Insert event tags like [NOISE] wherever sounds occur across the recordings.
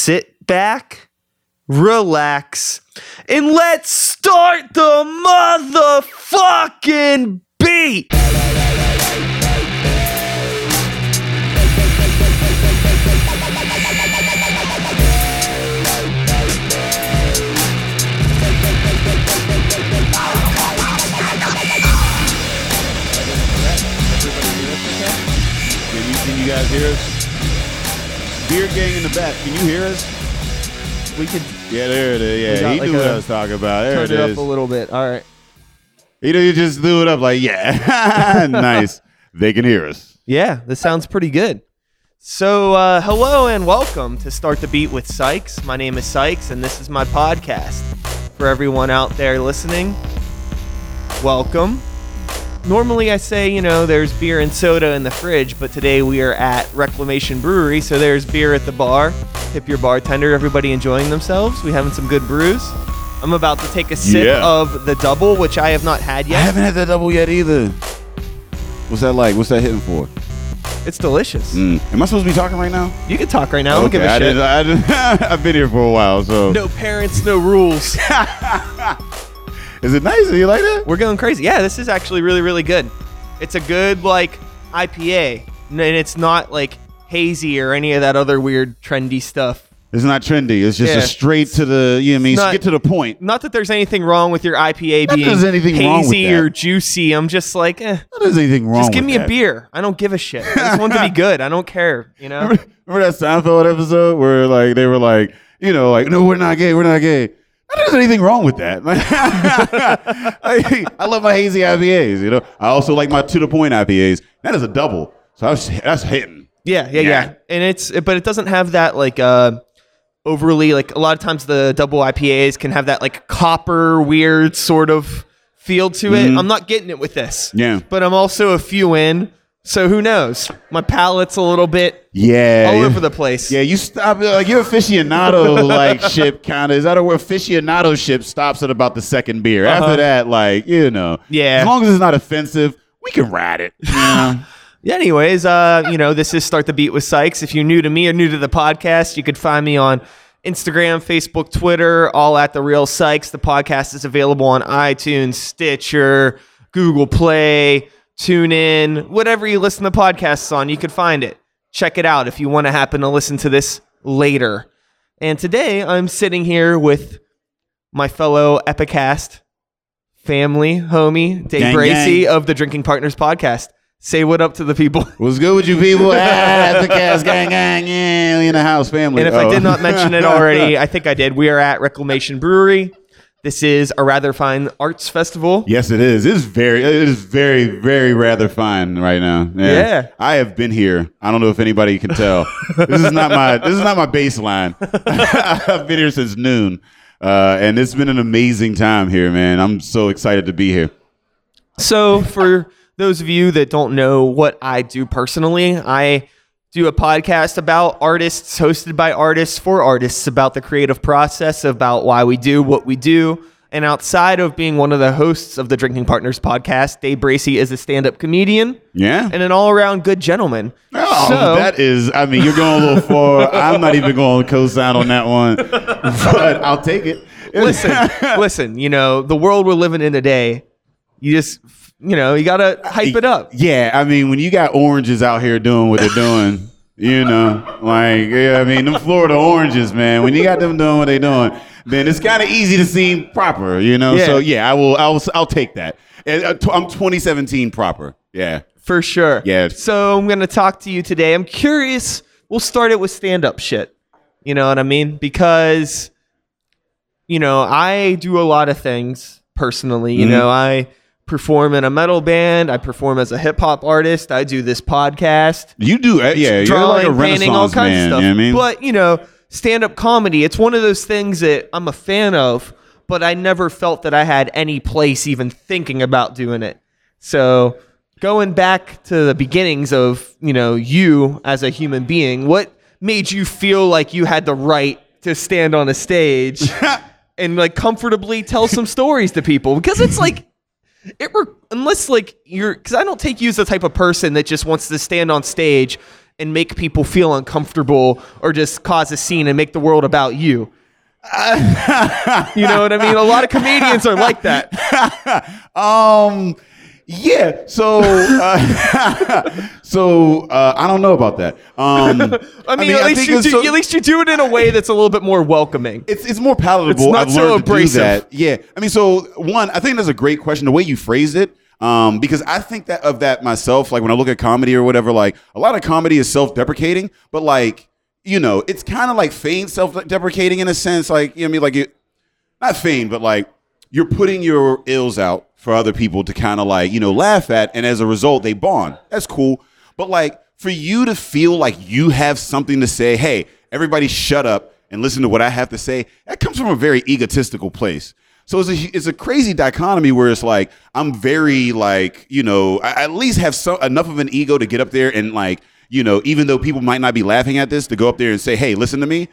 sit back, relax, and let's start the motherfucking beat. Guys hear us? Beer gang in the back, can you hear us? We could Yeah, there it is. Yeah, he like knew what I was talking about. There turn it it up a little bit. All right. He, you just threw it up like, yeah, [LAUGHS] nice. They can hear us. Yeah, this sounds pretty good. So, uh, hello and welcome to Start the Beat with Sykes. My name is Sykes, and this is my podcast. For everyone out there listening, welcome. Normally, I say, you know, there's beer and soda in the fridge, but today we are at Reclamation Brewery, so there's beer at the bar. Tip your bartender, everybody enjoying themselves. We having some good brews. I'm about to take a sip Yeah. of the double, which I have not had yet. I yet. haven't had that double yet either. What's that like? What's that hitting for? It's delicious. Mm. Am I supposed to be talking right now? You can talk right now. I don't give a I shit. didn't- I didn't- [LAUGHS] I've been here for a while, so No parents, no rules. [LAUGHS] is it nice? Do you like that? We're going crazy. Yeah, this is actually really, really good. It's a good like IPA, and it's not like hazy or any of that other weird trendy stuff. It's not trendy. It's just Yeah. a straight to the. You know what I mean? not- Get to the point. Not that there's anything wrong with your IPA Not being there's anything hazy that. or juicy. I'm just like, eh, Not there's anything wrong. just give me a beer. I don't give a shit. I just want to be [LAUGHS] good. I don't care. You know? Remember, remember that Seinfeld episode where like they were like, you know, like, no, we're not gay, we're not gay. There's anything wrong with that. I, [LAUGHS] I love my hazy IPAs. You know, I also like my to the point IPAs. That is a double, so I was, that's hitting. Yeah, yeah, yeah, Yeah. And it's but it doesn't have that like uh overly like a lot of times the double IPAs can have that like copper weird sort of feel to it. I'm not getting it with this. Mm-hmm. Yeah. But I'm also a few in, so who knows? My palate's a little bit Yeah, all yeah. over the place. Yeah, you stop like your aficionado like ship kind of is that a word? Aficionado ship stops at about the second beer. After that, like you know, Yeah. as long as it's not offensive, we can ride it. Know? Yeah, [LAUGHS] anyways, uh, you know, this is Start the Beat with Sykes. If you're new to me or new to the podcast, you could find me on Instagram, Facebook, Twitter, all at the Real Sykes. The podcast is available on iTunes, Stitcher, Google Play, TuneIn, whatever you listen to podcasts on, you could find it. Check it out if you want to happen to listen to this later. And today I'm sitting here with my fellow Epicast family, homie, Dave Gang, Bracy gang. of the Drinking Partners podcast. Say what up to the people. [LAUGHS] What's good with you people? [LAUGHS] ah, the cast gang gang, yeah, in the house family. And if I Oh. did not mention it already, [LAUGHS] I think I did. We are at Reclamation Brewery. This is a rather fine arts festival. yes, it is. It's very, it is very, very rather fine right now. Yeah. I have been here. I don't know if anybody can tell. this is not my, [LAUGHS] this is not my baseline. [LAUGHS] I've been here since noon, uh, and it's been an amazing time here, man. I'm so excited to be here. So, for those of you that don't know what I do personally, I do a podcast about artists, hosted by artists for artists, about the creative process, about why we do what we do. And outside of being one of the hosts of the Drinking Partners podcast, Dave Bracy is a stand up comedian Yeah. and an all around good gentleman. Oh, so, that is, I mean, you're going a little far. I'm not even going to co sign on that one, [LAUGHS] but I'll take it. listen, listen, you know, the world we're living in today, you just, you know, you got to hype it up. Yeah, I mean, when you got oranges out here doing what they're doing, you know, like, yeah, I mean, them Florida oranges, man, when you got them doing what they're doing, then it's kind of easy to seem proper, you know? Yeah. So, yeah, I will, I'll, I'll take that. Uh, I'm 2017 proper. Yeah. For sure. Yeah. So I'm going to talk to you today. I'm curious. We'll start it with stand up shit. You know what I mean? Because, you know, I do a lot of things personally. You Mhm. know, I perform in a metal band, I perform as a hip hop artist, I do this podcast. You do, uh, yeah, you're like a drawing, painting, all renaissance kinds man, of stuff. you know I mean? But you know, stand up comedy, it's one of those things that I'm a fan of, but I never felt that I had any place even thinking about doing it. So going back to the beginnings of, you know, you as a human being, what made you feel like you had the right to stand on a stage [LAUGHS] and like comfortably tell some stories to people? Because it's like it re- unless like you're because I don't take you as the type of person that just wants to stand on stage and make people feel uncomfortable or just cause a scene and make the world about you. [LAUGHS] you know what I mean? A lot of comedians are like that. [LAUGHS] um yeah so uh, [LAUGHS] so uh, i don't know about that um [LAUGHS] I mean, at, least you do, so- at least you do it in a way that's a little bit more welcoming. it's it's more palatable. It's not I've so learned to do abrasive. that. Yeah, I mean, so one, I think that's a great question. The way you phrased it, um, because I think that of that myself. Like when I look at comedy or whatever, like a lot of comedy is self-deprecating, but like you know, it's kind of like feigned self-deprecating in a sense. Like you know, what I mean, like it, not feigned, but like you're putting your ills out for other people to kind of like you know laugh at, and as a result, they bond. That's cool, but like for you to feel like you have something to say, hey, everybody, shut up and listen to what I have to say. That comes from a very egotistical place. So it's a it's a crazy dichotomy where it's like I'm very like you know I at least have some enough of an ego to get up there and like you know even though people might not be laughing at this to go up there and say hey listen to me,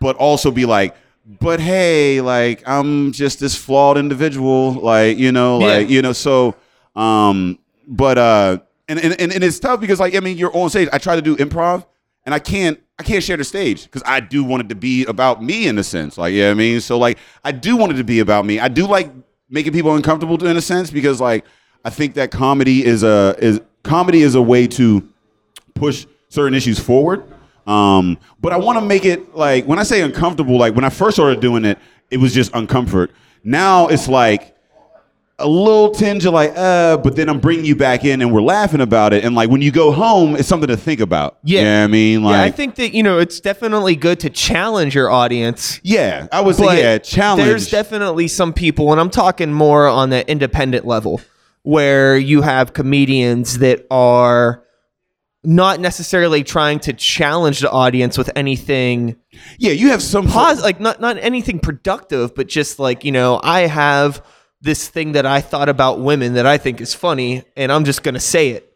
but also be like but hey like I'm just this flawed individual like you know like Yeah. you know so um but uh and, and and and it's tough because like I mean you're on stage I try to do improv and I can't I can't share the stage because I do want it to be about me in a sense. Like, yeah, I mean, so like I do want it to be about me. I do like making people uncomfortable in a sense because like I think that comedy is a is comedy is a way to push certain issues forward. Um, but I want to make it like when I say uncomfortable, like when I first started doing it, it was just uncomfort. Now it's like a little tinge of like, uh, but then I'm bringing you back in and we're laughing about it. And like when you go home, it's something to think about. Yeah. You know what I mean? Like, yeah, I think that you know it's definitely good to challenge your audience. Yeah, I was, yeah, challenge. There's definitely some people, and I'm talking more on the independent level, where you have comedians that are not necessarily trying to challenge the audience with anything yeah, you have some pos- like not not anything productive, but just like you know, I have this thing that I thought about women that I think is funny, and I'm just gonna say it.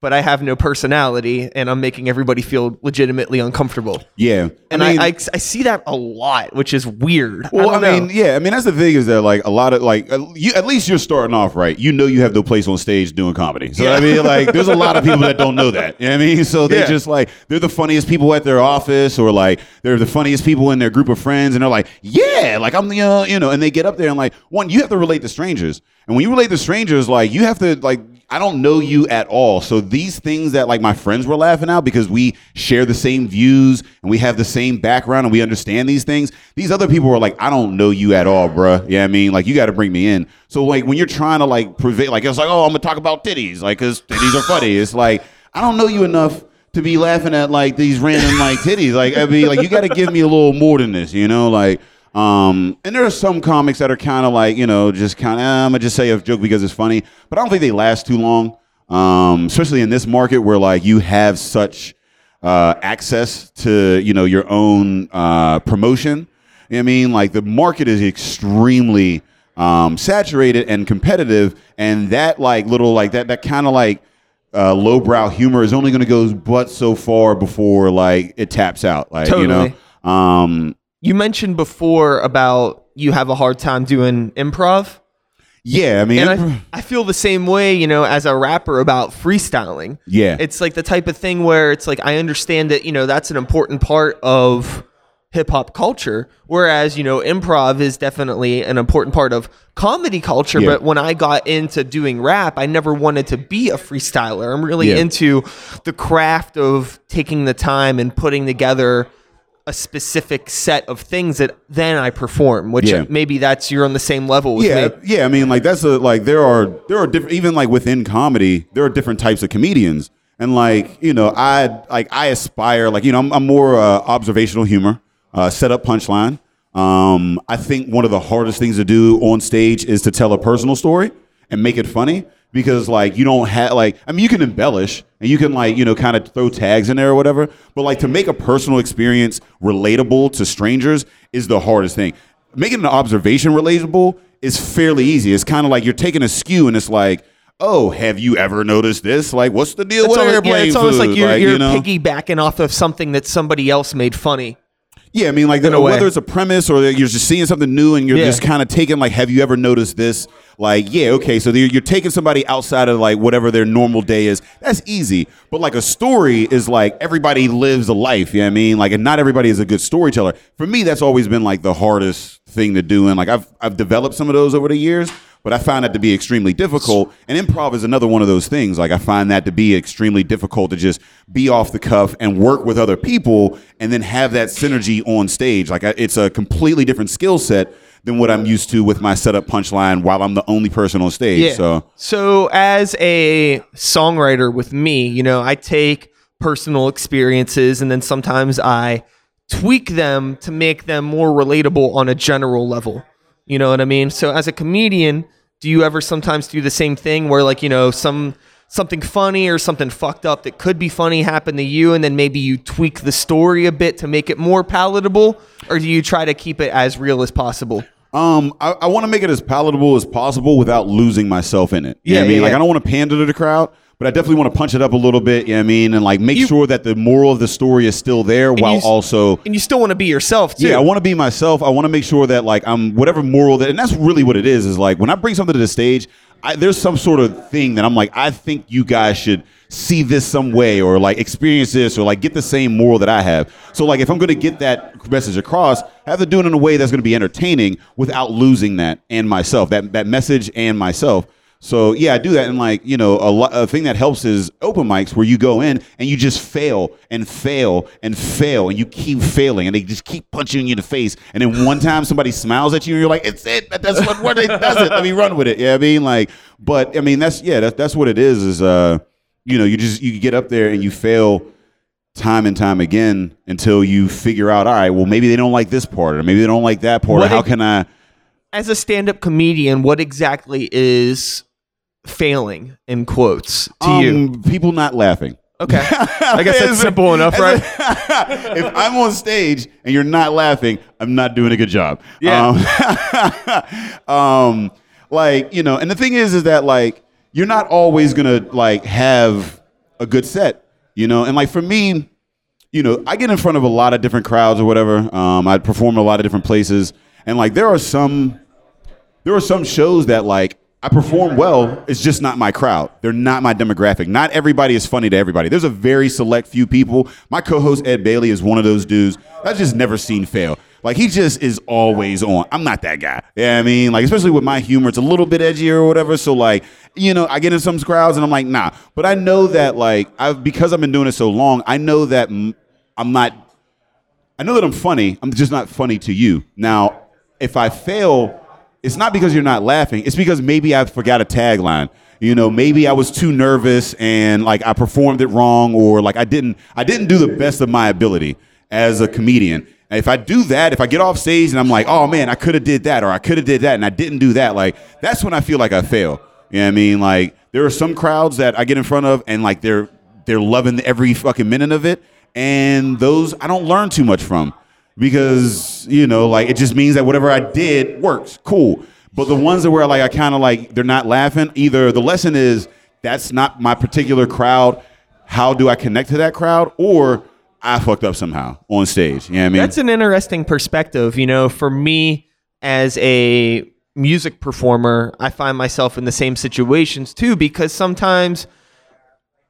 But I have no personality, and I'm making everybody feel legitimately uncomfortable. Yeah, And I, I, I, see that a lot, which is weird. Well, I, know. mean, yeah, I mean that's the thing is that like a lot of like you at least you're starting off right. You know you have no place on stage doing comedy. So I mean, like [LAUGHS] there's a lot of people that don't know that. You know what I mean? So they Yeah. just like they're the funniest people at their office, or like they're the funniest people in their group of friends, and they're like, yeah, like I'm the uh, you know, and they get up there and like one, you have to relate to strangers, and when you relate to strangers, like you have to like. I don't know you at all. So these things that like my friends were laughing at because we share the same views and we have the same background and we understand these things. These other people were like, I don't know you at all, bruh. Yeah, I mean, like you got to bring me in. So like when you're trying to like prevail, like it's like, oh, I'm gonna talk about titties, like because titties are funny. It's like I don't know you enough to be laughing at like these random like titties. Like I mean, like you got to give me a little more than this, you know, like. Um, and there are some comics that are kind of like, you know, just kind of, I'm gonna just say a joke because it's funny, but I don't think they last too long. Um, especially in this market where like you have such uh, access to, you know, your own uh, promotion. You know what I mean, like the market is extremely um, saturated and competitive, and that like little like that that kind of like uh, lowbrow humor is only going to go but so far before like it taps out. Like you know, um, you mentioned before about you have a hard time doing improv. yeah. I mean, And I, I feel the same way, you know, as a rapper about freestyling. yeah, It's like the type of thing where it's like I understand that, you know, that's an important part of hip hop culture. Whereas, you know, improv is definitely an important part of comedy culture. Yeah. But when I got into doing rap, I never wanted to be a freestyler. I'm really Yeah. into the craft of taking the time and putting together a specific set of things that then I perform, which Yeah. maybe that's you're on the same level with yeah, me. yeah. I mean, like that's a like there are there are different even like within comedy there are different types of comedians, and like you know I like I aspire like you know I'm, I'm more uh, observational humor, uh, set up punchline. Um, I think one of the hardest things to do on stage is to tell a personal story and make it funny because like you don't have like I mean you can embellish and you can like you know kind of throw tags in there or whatever, but like to make a personal experience relatable to strangers is the hardest thing. Making an observation relatable is fairly easy. It's kind of like you're taking a skew and it's like, oh, have you ever noticed this? Like, what's the deal It's with almost, airplane yeah, it's almost food? like you're, you're you know? piggybacking off of something that somebody else made funny. Yeah, I mean, like way. whether it's a premise or you're just seeing something new and you're Yeah. just kind of taking like, have you ever noticed this? Like, yeah, okay, so you're, you're taking somebody outside of like whatever their normal day is. That's easy, but like a story is like everybody lives a life. You know what I mean? Like, and not everybody is a good storyteller. For me, that's always been like the hardest thing to do, and like I've I've developed some of those over the years. But I find that to be extremely difficult. And improv is another one of those things. Like I find that to be extremely difficult to just be off the cuff and work with other people and then have that synergy on stage. Like I, it's a completely different skill set than what I'm used to with my setup punchline while I'm the only person on stage. So So as a songwriter with me, you know, I take personal experiences and then sometimes I tweak them to make them more relatable on a general level. You know what I mean? So as a comedian, do you ever sometimes do the same thing where like, you know, some something funny or something fucked up that could be funny happened to you and then maybe you tweak the story a bit to make it more palatable or do you try to keep it as real as possible? Um, I, I want to make it as palatable as possible without losing myself in it. You know Yeah, what I mean? yeah, like yeah. I don't want to pander to the crowd, but I definitely want to punch it up a little bit. You know what I mean? And like make You- sure that the moral of the story is still there while you also And you still want to be yourself too. Yeah, I want to be myself. I want to make sure that like I'm whatever moral that, and that's really what it is. Is like when I bring something to the stage, I, there's some sort of thing that I'm like, I think you guys should see this some way, or like experience this, or like get the same moral that I have. So like if I'm going to get that message across, I have to do it in a way that's going to be entertaining without losing that and myself, that that message and myself. So yeah, I do that, and like you know, a, lo- a thing that helps is open mics where you go in and you just fail and fail and fail, and you keep failing, and they just keep punching you in the face, and then one time somebody smiles at you, and you're like, "It's it, that's what what it does it. Let me run with it." Yeah, I mean, like, but I mean, that's yeah, that's that's what it is. Is uh, you know, you just you get up there and you fail time and time again until you figure out, all right, well, maybe they don't like this part, or maybe they don't like that part. Or how can I? as a stand-up comedian, what exactly is failing in quotes to you? Um, people not laughing. Okay, [LAUGHS] I guess that's simple enough, right? [LAUGHS] if I'm on stage and you're not laughing, I'm not doing a good job. Yeah. Um, [LAUGHS] um, like you know, and the thing is, is that like you're not always gonna like have a good set, you know. And like for me, you know, I get in front of a lot of different crowds or whatever. Um, I perform in a lot of different places, and like there are some there are some shows that like I perform well. It's just not my crowd. They're not my demographic. Not everybody is funny to everybody. There's a very select few people. My co-host Ed Bailey is one of those dudes I've just never seen fail. Like he just is always on. I'm not that guy. Yeah, I mean, like especially with my humor, it's a little bit edgier or whatever. So like, you know, I get in some crowds and I'm like, nah. But I know that like I've because I've been doing it so long, I know that I'm not I know that I'm funny. I'm just not funny to you. Now, if I fail, it's not because you're not laughing. It's because maybe I forgot a tagline. You know, maybe I was too nervous and like I performed it wrong or like I didn't I didn't do the best of my ability as a comedian. And if I do that, if I get off stage and I'm like, "Oh man, I could have did that or I could have did that and I didn't do that." Like that's when I feel like I fail. You know what I mean? Like there are some crowds that I get in front of and like they're they're loving every fucking minute of it and those I don't learn too much from because you know like it just means that whatever I did works cool but the ones that where like I kind of like they're not laughing either the lesson is that's not my particular crowd how do I connect to that crowd or I fucked up somehow on stage you know what I mean That's an interesting perspective. You know, for me as a music performer, I find myself in the same situations too because sometimes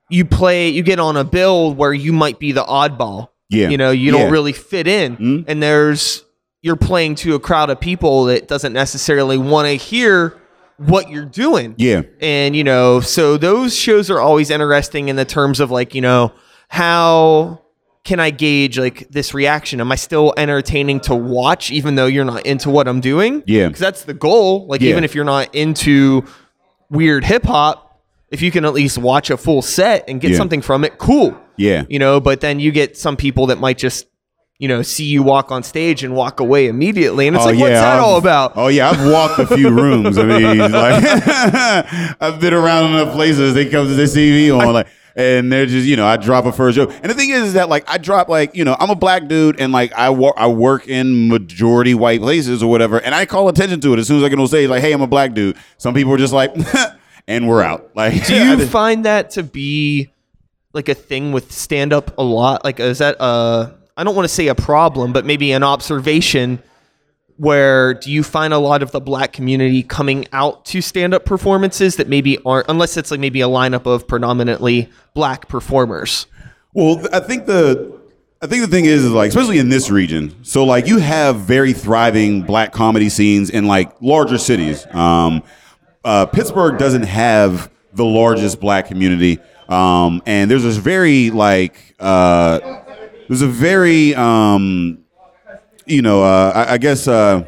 you play, you get on a bill where you might be the oddball. Yeah. You know, you Yeah. don't really fit in. Mhm. And there's, you're playing to a crowd of people that doesn't necessarily want to hear what you're doing. yeah And, you know, so those shows are always interesting in the terms of like, you know, how can I gauge like this reaction? Am I still entertaining to watch even though you're not into what I'm doing? Yeah. Because that's the goal. Like, Yeah. even if you're not into weird hip hop, if you can at least watch a full set and get Yeah. something from it, cool. yeah You know, but then you get some people that might just, you know, see you walk on stage and walk away immediately. And it's oh, like, what's that I've- all about? Oh yeah, I've walked a few [LAUGHS] rooms. I mean, like [LAUGHS] I've been around enough places. They come to they see me on like, and they're just you know I drop a first joke. And the thing is, is that like I drop like you know I'm a black dude and like I work I work in majority white places or whatever, and I call attention to it as soon as I can on stage. Like, hey, I'm a black dude. Some people are just like, [LAUGHS] and we're out. [LAUGHS] Like, Do you find that to be like a thing with stand up a lot? Like, is that a, I don't want to say a problem, but maybe an observation where do you find a lot of the black community coming out to stand up performances that maybe aren't unless it's like maybe a lineup of predominantly black performers? Well, I think the I think the thing is, is like especially in this region. So like you have very thriving black comedy scenes in like larger cities. Um, uh, Pittsburgh doesn't have the largest black community, um, and there's this very like uh, there's a very um, you know uh, I, I guess uh,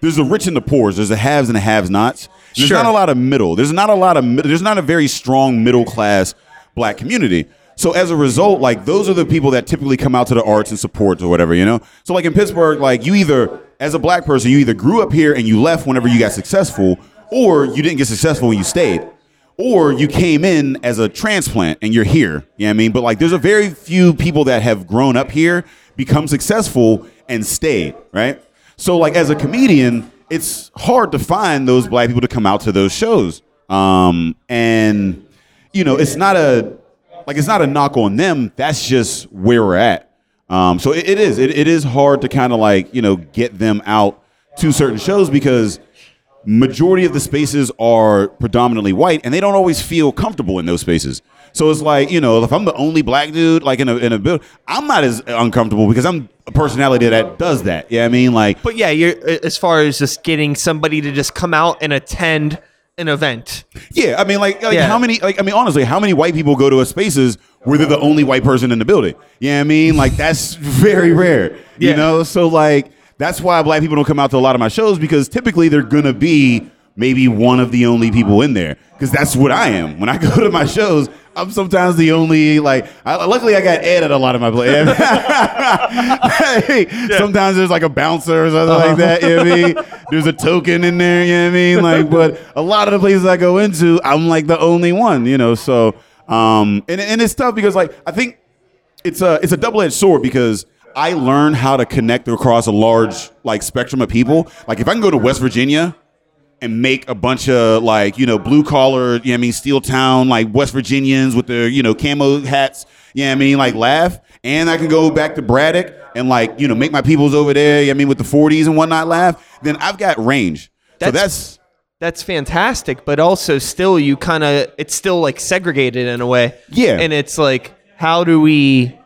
there's the rich and the poor. There's the haves and the have-nots. There's Sure. not a lot of middle. There's not a lot of mid- there's not a very strong middle class black community. So as a result, like those are the people that typically come out to the arts and support or whatever, you know. So like in Pittsburgh, like you either as a black person, you either grew up here and you left whenever you got successful, or you didn't get successful when you stayed, or you came in as a transplant and you're here. You know what I mean? But like there's a very few people that have grown up here, become successful, and stayed, right? So like as a comedian, it's hard to find those black people to come out to those shows. Um, and you know, it's not a like it's not a knock on them. That's just where we're at. Um, so it, it is. It, it is hard to kind of like you know get them out to certain shows because majority of the spaces are predominantly white and they don't always feel comfortable in those spaces. So it's like, you know, if I'm the only black dude like in a in a building, I'm not as uncomfortable because I'm a personality that does that. Yeah, I mean like But yeah, you're as far as just getting somebody to just come out and attend an event. Yeah, I mean, like, like Yeah. how many? Like, I mean, honestly, how many white people go to a spaces where they're the only white person in the building? Yeah, I mean, like that's [LAUGHS] very rare. Yeah. You know, so like that's why black people don't come out to a lot of my shows because typically they're gonna be maybe one of the only people in there because that's what I am. When I [LAUGHS] go to my shows, I'm sometimes the only like. I, luckily, I got Ed at a lot of my plays. [LAUGHS] Hey, Sometimes there's like a bouncer or something like that. You know what I mean? There's a token in there. You know what I mean? Like, but a lot of the places I go into, I'm like the only one. You know, so um, and and it's tough because like I think it's a it's a double edged sword because I learned how to connect across a large like spectrum of people. Like if I can go to West Virginia and make a bunch of like you know blue collar, you know I mean, steel town like West Virginians with their you know camo hats, you know I mean, like laugh, and I can go back to Braddock and like you know make my peoples over there, you know I mean, with the 40s and whatnot laugh. Then I've got range. so That's- that's That's fantastic, but also still you kind of it's still like segregated in a way. Yeah. And it's like how do we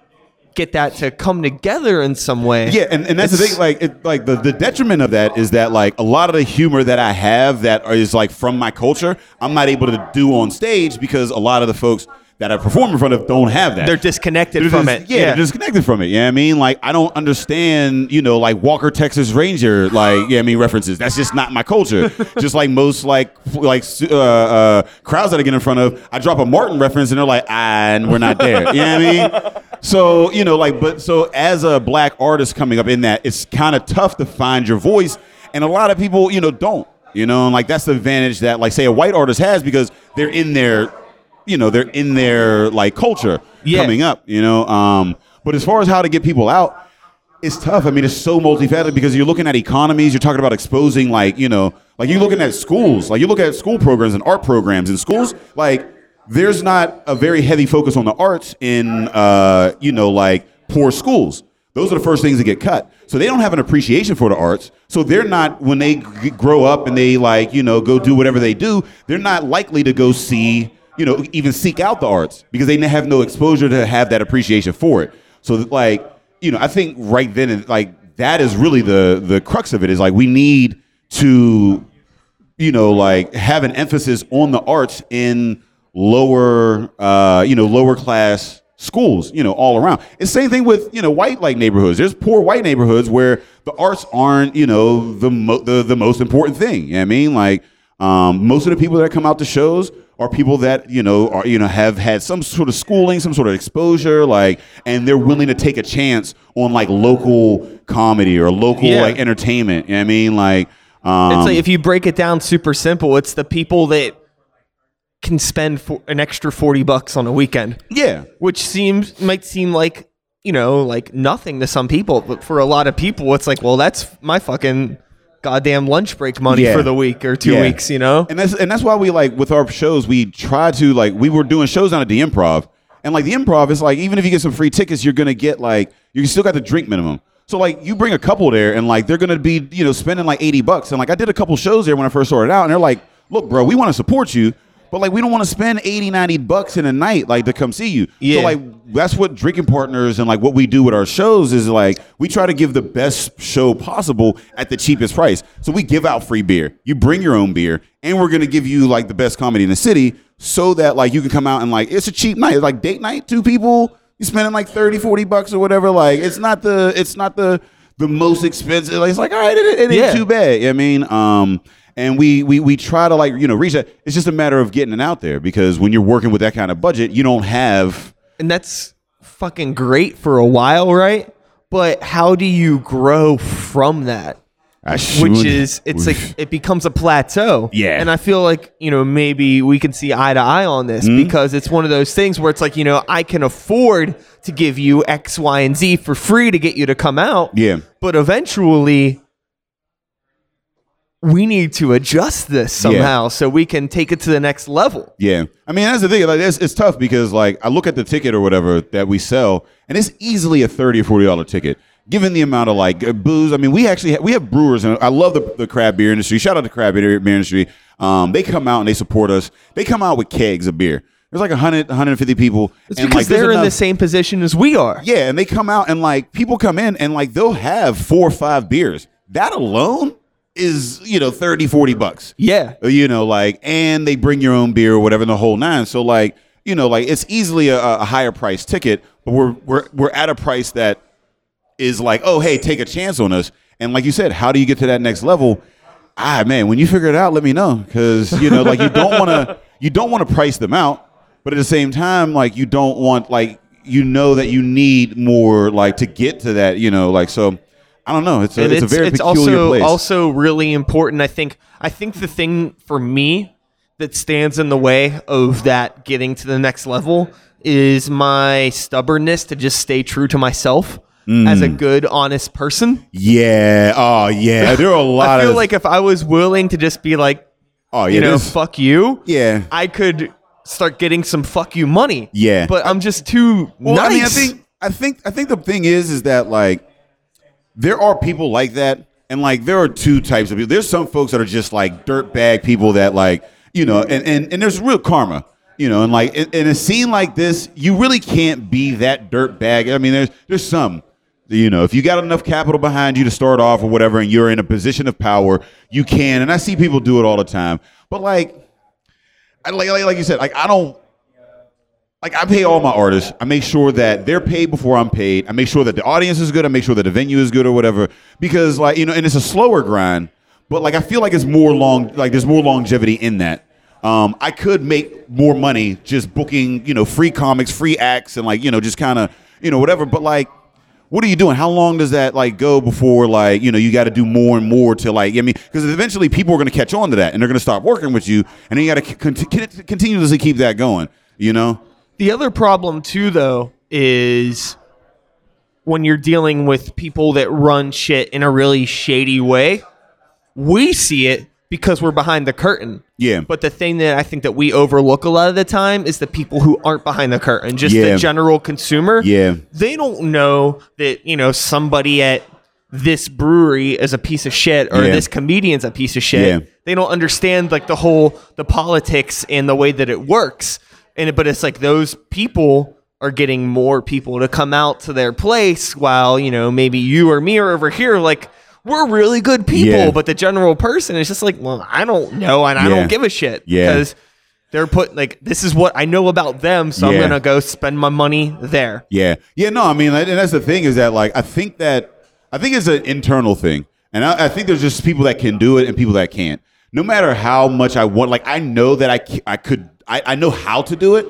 get that to come together in some way? Yeah, and, and that's the thing. Like, it, like the, the detriment of that is that like a lot of the humor that I have that is like from my culture, I'm not able to do on stage because a lot of the folks that I perform in front of don't have that. They're disconnected They're from just- it. Yeah, they're disconnected from it. Yeah, I mean, like I don't understand, you know, like Walker Texas Ranger, like yeah, I mean references. That's just not my culture. [LAUGHS] just like most like like uh, uh, crowds that I get in front of, I drop a Martin reference and they're like, ah, and we're not there. you know what I mean? So you know, like, but so as a black artist coming up in that, it's kind of tough to find your voice, and a lot of people, you know, don't. You know, and like that's the advantage that like say a white artist has because they're in their you know they're in their like culture Yeah. coming up you know um but as far as how to get people out it's tough i mean it's so multifaceted because you're looking at economies you're talking about exposing like you know like you're looking at schools like you look at school programs and art programs in schools like there's not a very heavy focus on the arts in uh you know like poor schools. Those are the first things that get cut. So they don't have an appreciation for the arts. So they're not when they g- grow up and they like you know go do whatever they do they're not likely to go see you know even seek out the arts because they have no exposure to have that appreciation for it. So like you know i think right then like that is really the the crux of it is like we need to you know like have an emphasis on the arts in lower uh you know lower class schools you know all around. It's the same thing with you know white like neighborhoods. There's poor white neighborhoods where the arts aren't you know the mo- the, the most important thing. You know what i mean? Like um most of the people that come out to shows are people that you know are you know have had some sort of schooling some sort of exposure like and they're willing to take a chance on like local comedy or local Yeah. like entertainment. You know what i mean? Like um It's like if you break it down super simple, it's the people that can spend for an extra 40 bucks on a weekend, yeah which seems might seem like, you know, like nothing to some people, but for a lot of people it's like, well, that's my fucking goddamn lunch break money Yeah. for the week or 2 Yeah. weeks, you know? and that's and that's why we like with our shows we try to like we were doing shows down at the improv And like the improv is like even if you get some free tickets, you're gonna get like you still got the drink minimum. So like you bring a couple there and like they're gonna be you know spending like eighty bucks. And like I did a couple shows there when I first started out, and they're like, look, bro, we want to support you. But like we don't want to spend 80, 90 bucks in a night like to come see you. Yeah. So like that's what drinking partners and like what we do with our shows is like we try to give the best show possible at the cheapest price. So we give out free beer. You bring your own beer, and we're gonna give you like the best comedy in the city so that like you can come out and like it's a cheap night. It's like date night, two people, You're spending like 30, 40 bucks or whatever. Like it's not the it's not the the most expensive. Like, it's like all right, it, it ain't Yeah. too bad. You know what I mean, um, and we we we try to like you know reach that. It's just a matter of getting it out there because when you're working with that kind of budget, you don't have and that's fucking great for a while, right? But how do you grow from that? I Which is, it's like it becomes a plateau. Yeah. and I feel like you know maybe we can see eye to eye on this Hmm? because it's one of those things where it's like you know I can afford to give you X, Y, and Z for free to get you to come out. Yeah. but eventually. We need to adjust this somehow so we can take it to the next level. Yeah, I mean that's the thing. Like it's, it's tough because like I look at the ticket or whatever that we sell, and it's easily a thirty or forty dollar ticket. Given the amount of like booze, I mean, we actually ha- we have brewers, and I love the, the craft beer industry. Shout out to craft beer, beer industry. Um, they come out and they support us. They come out with kegs of beer. There's like 100, 150 people, It's and because like they're in the same position as we are. Yeah, and they come out and like people come in and like they'll have four or five beers. That alone is, you know, 30, 40 bucks. Yeah. You know, like, and they bring your own beer or whatever in the whole nine. So like, you know, like it's easily a, a higher price ticket, but we're we're we're at a price that is like, oh hey, take a chance on us. And like you said, how do you get to that next level? Ah man, when you figure it out, let me know. Cause you know, like you don't wanna [LAUGHS] you don't want to price them out, but at the same time, like you don't want like you know that you need more like to get to that, you know, like so I don't know. It's a, and it's, a very peculiar also place. also really important. I think I think the thing for me that stands in the way of that getting to the next level is my stubbornness to just stay true to myself as a mm. good, honest person. yeah. Oh yeah. There are a [LAUGHS] lot I feel of like if I was willing to just be like, oh yeah. you know, fuck you, yeah. I could start getting some fuck you money. Yeah. but I'm just too Well, nice. I mean, I think I think I think the thing is is that like there are people like that, and like there are two types of people. There's some folks that are just like dirtbag people that like you know, and and, and there's real karma. You know, and like in, in a scene like this, you really can't be that dirtbag. I mean, there's there's some. You know, if you got enough capital behind you to start off or whatever, and you're in a position of power, you can. And I see people do it all the time. But like, like like, like you said, like I don't like I pay all my artists. I make sure that they're paid before I'm paid. I make sure that the audience is good. I make sure that the venue is good or whatever. Because like you know, and it's a slower grind, but like I feel like it's more long. Like there's more longevity in that. Um, I could make more money just booking, you know, free comics, free acts, and like you know, just kind of you know whatever. But like, what are you doing? How long does that like go before like you know you got to do more and more to like I mean because eventually people are going to catch on to that and they're going to stop working with you and then you got to con- continuously keep that going. You know. The other problem too, though, is when you're dealing with people that run shit in a really shady way. We see it because we're behind the curtain. Yeah. But the thing that I think that we overlook a lot of the time is the people who aren't behind the curtain, just Yeah. the general consumer. Yeah. They don't know that, you know, somebody at this brewery is a piece of shit or Yeah. this comedian's a piece of shit. Yeah. They don't understand like the whole the politics and the way that it works. And but it's like those people are getting more people to come out to their place while, you know, maybe you or me are over here like we're really good people, Yeah. but the general person is just like, well, I don't know, and I Yeah. don't give a shit Yeah. because they're put like this is what I know about them, so Yeah. I'm gonna go spend my money there. Yeah, yeah, no, I mean, and that's the thing is that like I think that I think it's an internal thing, and I, I think there's just people that can do it and people that can't. No matter how much I want, like I know that I I could I, I know how to do it.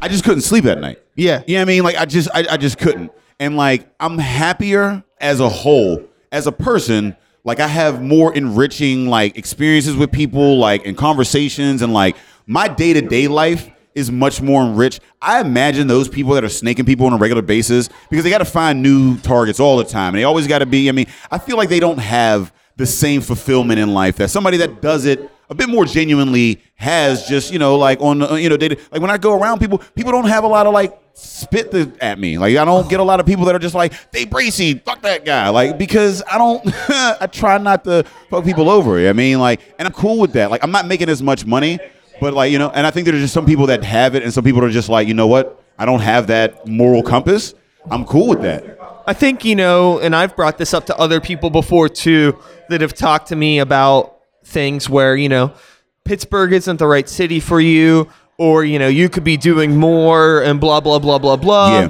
I just couldn't sleep at night. Yeah. you know what I mean. Like I just I, I just couldn't, and like I'm happier as a whole as a person. Like I have more enriching like experiences with people, like in conversations, and like my day to day life is much more enriched. I imagine those people that are snaking people on a regular basis because they got to find new targets all the time, and they always got to be. I mean, I feel like they don't have the same fulfillment in life that somebody that does it a bit more genuinely has just you know like on uh, you know they, like when I go around people people don't have a lot of like spit the, at me. Like I don't get a lot of people that are just like, "They Bracy, fuck that guy." Like because I don't, [LAUGHS] I try not to fuck people over. I mean, like, and I'm cool with that. Like I'm not making as much money, but like you know, and I think there's just some people that have it, and some people are just like, you know what, I don't have that moral compass. I'm cool with that. I think, you know, and I've brought this up to other people before too that have talked to me about things where, you know, Pittsburgh isn't the right city for you, or, you know, you could be doing more and blah, blah, blah, blah, blah. Yeah.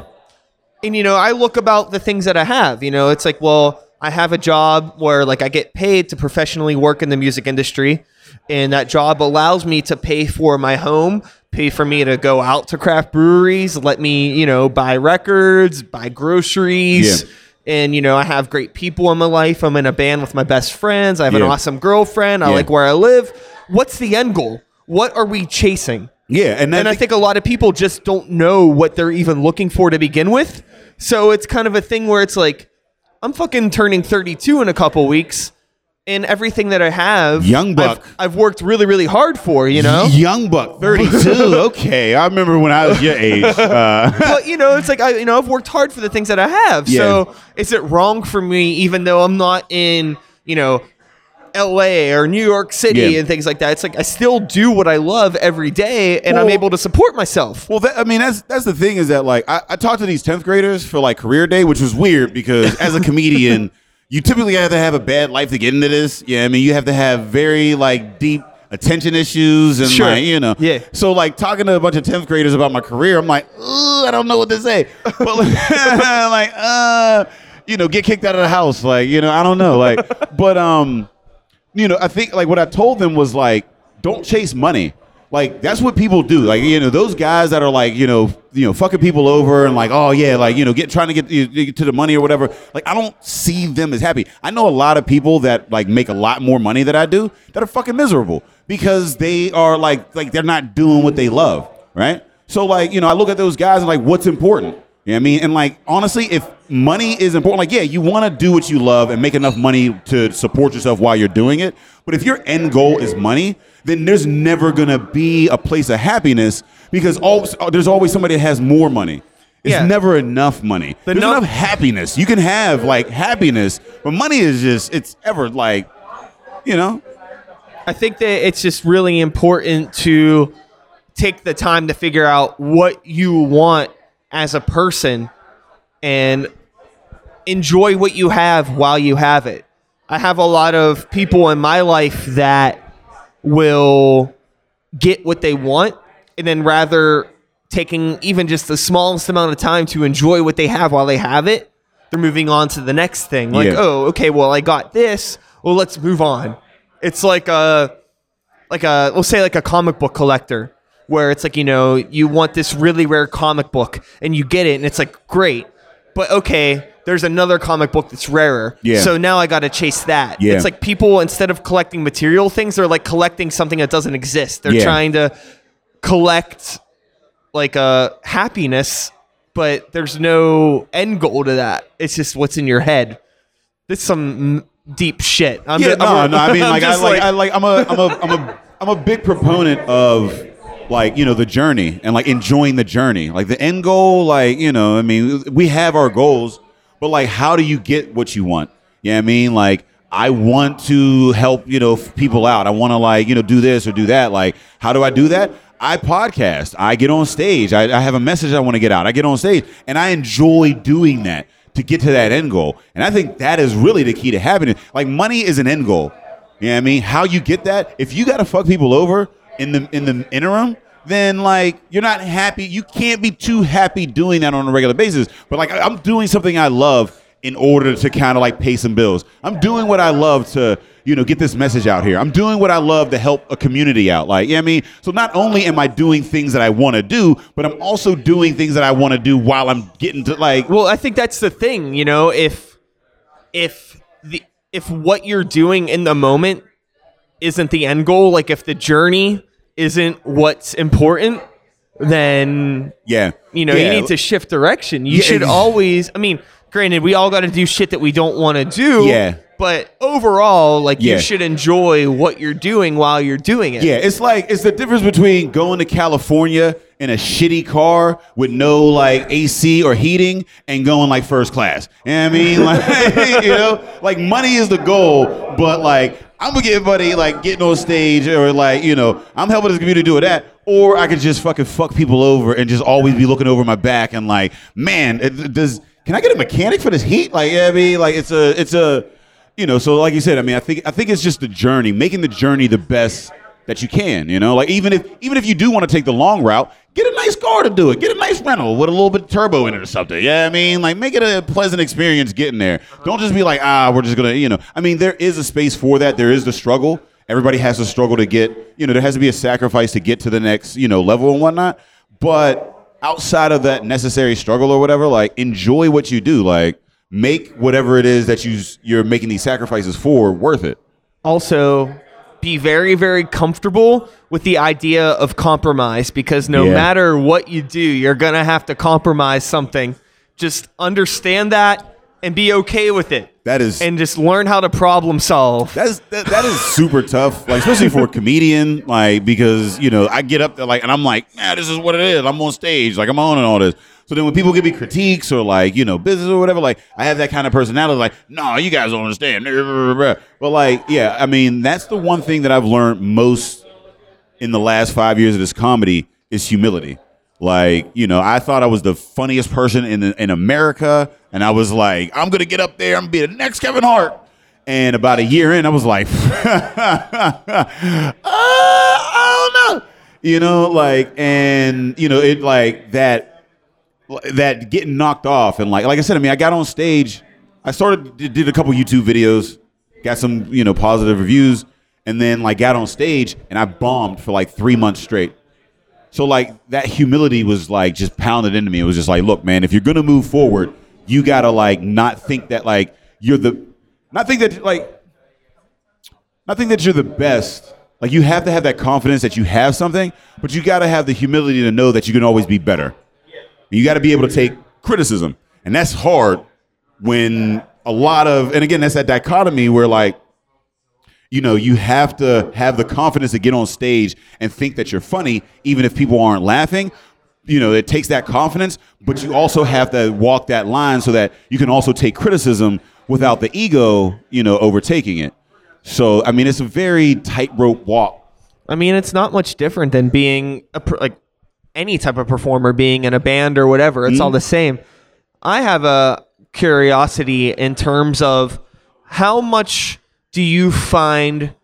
And, you know, I look about the things that I have, you know, it's like, well, I have a job where like I get paid to professionally work in the music industry. And that job allows me to pay for my home, pay for me to go out to craft breweries, let me, you know, buy records, buy groceries. Yeah. And, you know, I have great people in my life. I'm in a band with my best friends. I have an Yeah. awesome girlfriend. I Yeah. like where I live. What's the end goal? What are we chasing? Yeah, and, and I think a lot of people just don't know what they're even looking for to begin with. So it's kind of a thing where it's like, I'm fucking turning 32 in a couple weeks, and everything that I have, Young buck. I've, I've worked really, really hard for, you know. young buck, 32. [LAUGHS] okay, I remember when I was your age. [LAUGHS] Uh, but you know, it's like I, you know, I've worked hard for the things that I have. So is it wrong for me, even though I'm not in, you know, L.A. or New York City Yeah. and things like that? It's like I still do what I love every day, and I'm able to support myself. Well, that, I mean, that's that's the thing is that like I, I talked to these tenth graders for like career day, which was weird because as a comedian, you typically have to have a bad life to get into this. Yeah, I mean, you have to have very like deep attention issues and Sure. like you know. Yeah. So like talking to a bunch of tenth graders about my career, I'm like, Ugh, I don't know what to say. But like, [LAUGHS] uh, you know, get kicked out of the house, like you know, I don't know, like, but um you know, I think like what I told them was like, don't chase money. Like that's what people do. Like you know, those guys that are like you know, you know, fucking people over and like, oh yeah, like you know, get trying to get, you- get to the money or whatever. Like I don't see them as happy. I know a lot of people that like make a lot more money than I do that are fucking miserable because they are like like they're not doing what they love, right? So like you know, I look at those guys and like, what's important? You know what I mean? And like honestly, if money is important, like yeah, you want to do what you love and make enough money to support yourself while you're doing it. But if your end goal is money, then there's never gonna be a place of happiness because always, there's always somebody that has more money. It's Yeah. never enough money. The there's num- enough happiness. You can have like happiness, but money is just it's ever like, you know, I think that it's just really important to take the time to figure out what you want as a person and enjoy what you have while you have it. I have a lot of people in my life that will get what they want and then rather taking even just the smallest amount of time to enjoy what they have while they have it, they're moving on to the next thing. Like, Yeah. oh, okay, well, I got this. Well, let's move on. It's like a like a we'll say like a comic book collector where it's like you know you want this really rare comic book and you get it and it's like great but okay there's another comic book that's rarer Yeah. so now i gotta chase that Yeah. it's like people instead of collecting material things they're like collecting something that doesn't exist they're Yeah. trying to collect like a happiness but there's no end goal to that it's just what's in your head this is some deep shit I'm yeah, ju- no, I'm- no. I mean, [LAUGHS] like, I just like, I like, I'm a, I'm a, I'm a, I'm a big proponent of like, you know, the journey and like enjoying the journey. Like the end goal, like, you know, I mean, we have our goals, but like, how do you get what you want? Yeah, I mean, like, I want to help, you know, people out. I want to like, you know, do this or do that. Like, how do I do that? I podcast. I get on stage. I, I have a message I want to get out. I get on stage, and I enjoy doing that to get to that end goal. And I think that is really the key to happiness. Like, money is an end goal. You know what I mean? How you get that? If you got to fuck people over in the in the interim, then like you're not happy. You can't be too happy doing that on a regular basis. But like I'm doing something I love in order to kind of like pay some bills. I'm doing what I love to you know get this message out here. I'm doing what I love to help a community out. Like you know I mean? So not only am I doing things that I want to do, but I'm also doing things that I want to do while I'm getting to like Well, I think that's the thing, you know, if if the if what you're doing in the moment isn't the end goal, like if the journey isn't what's important, then yeah you know, Yeah. you need to shift direction. You Yeah, should always I mean, granted, we all got to do shit that we don't want to do. Yeah. But overall, like Yeah. you should enjoy what you're doing while you're doing it. Yeah, it's like it's the difference between going to California in a shitty car with no like AC or heating and going like first class. You know what I mean? [LAUGHS] Like, [LAUGHS] you know, like money is the goal, but like I'm gonna get buddy like getting on stage or like, you know, I'm helping this community do that. Or I could just fucking fuck people over and just always be looking over my back and like, man, it, does can I get a mechanic for this heat? Like, yeah, I mean, like it's a it's a you know, so like you said, I mean, I think I think it's just the journey, making the journey the best that you can. You know, like even if even if you do want to take the long route, get a nice car to do it. Get a nice rental with a little bit of turbo in it or something. Yeah, I mean, like make it a pleasant experience getting there. Don't just be like, ah, we're just gonna, you know. I mean, there is a space for that. There is the struggle. Everybody has to struggle to get, you know, there has to be a sacrifice to get to the next, you know, level and whatnot. But outside of that necessary struggle or whatever, like enjoy what you do. Like make whatever it is that you you're making these sacrifices for worth it. Also, be very, very comfortable with the idea of compromise because no Yeah. matter what you do, you're going to have to compromise something. Just understand that and be okay with it. That is And just learn how to problem solve. That is that, that is super tough, like especially for a comedian, like because you know I get up there like and I'm like, man, this is what it is. I'm on stage, like I'm on and all this. So then when people give me critiques or like you know business or whatever, like I have that kind of personality, like, no, you guys don't understand. But like, yeah, I mean that's the one thing that I've learned most in the last five years of this comedy is humility. Like, you know, I thought I was the funniest person in in America, and I was like, I'm gonna get up there, I'm gonna be the next Kevin Hart. And about a year in, I was like, [LAUGHS] uh, I don't know, you know, like, and you know, it like that, that getting knocked off, and like, like I said, I mean, I got on stage, I started did a couple YouTube videos, got some you know positive reviews, and then like got on stage, and I bombed for like three months straight. So like that humility was like just pounded into me. It was just like, look, man, if you're gonna move forward, you gotta like not think that like you're the, not think that like, not think that you're the best. Like you have to have that confidence that you have something, but you gotta have the humility to know that you can always be better. You got to be able to take criticism, and that's hard when a lot of, and again, that's that dichotomy where like you know, you have to have the confidence to get on stage and think that you're funny, even if people aren't laughing. You know, it takes that confidence, but you also have to walk that line so that you can also take criticism without the ego, you know, overtaking it. So, I mean, it's a very tightrope walk. I mean, it's not much different than being a like any type of performer, being in a band or whatever. It's all mm-hmm. the same. I have a curiosity in terms of how much do you find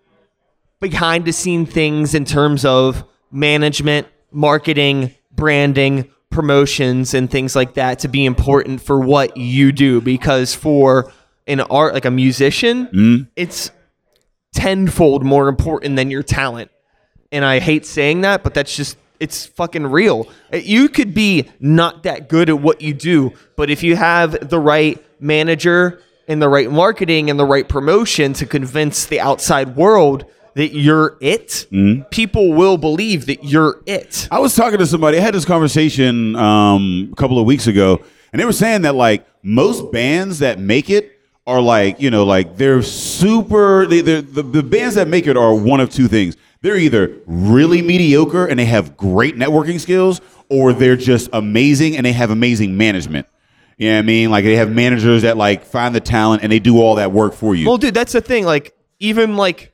behind the scene things in terms of management, marketing, branding, promotions, and things like that to be important for what you do? Because for an art, like a musician, mm-hmm. it's tenfold more important than your talent. And I hate saying that, but that's just it's fucking real. You could be not that good at what you do, but if you have the right manager and the right marketing and the right promotion to convince the outside world that you're it, people will believe that you're it. I was talking to somebody. I had this conversation um, a couple of weeks ago, and they were saying that like most bands that make it are like you know like they're super. They, they're, the the bands that make it are one of two things. They're either really mediocre and they have great networking skills, or they're just amazing and they have amazing management. You know what I mean? Like they have managers that like find the talent and they do all that work for you. Well, dude, that's the thing. Like, even like,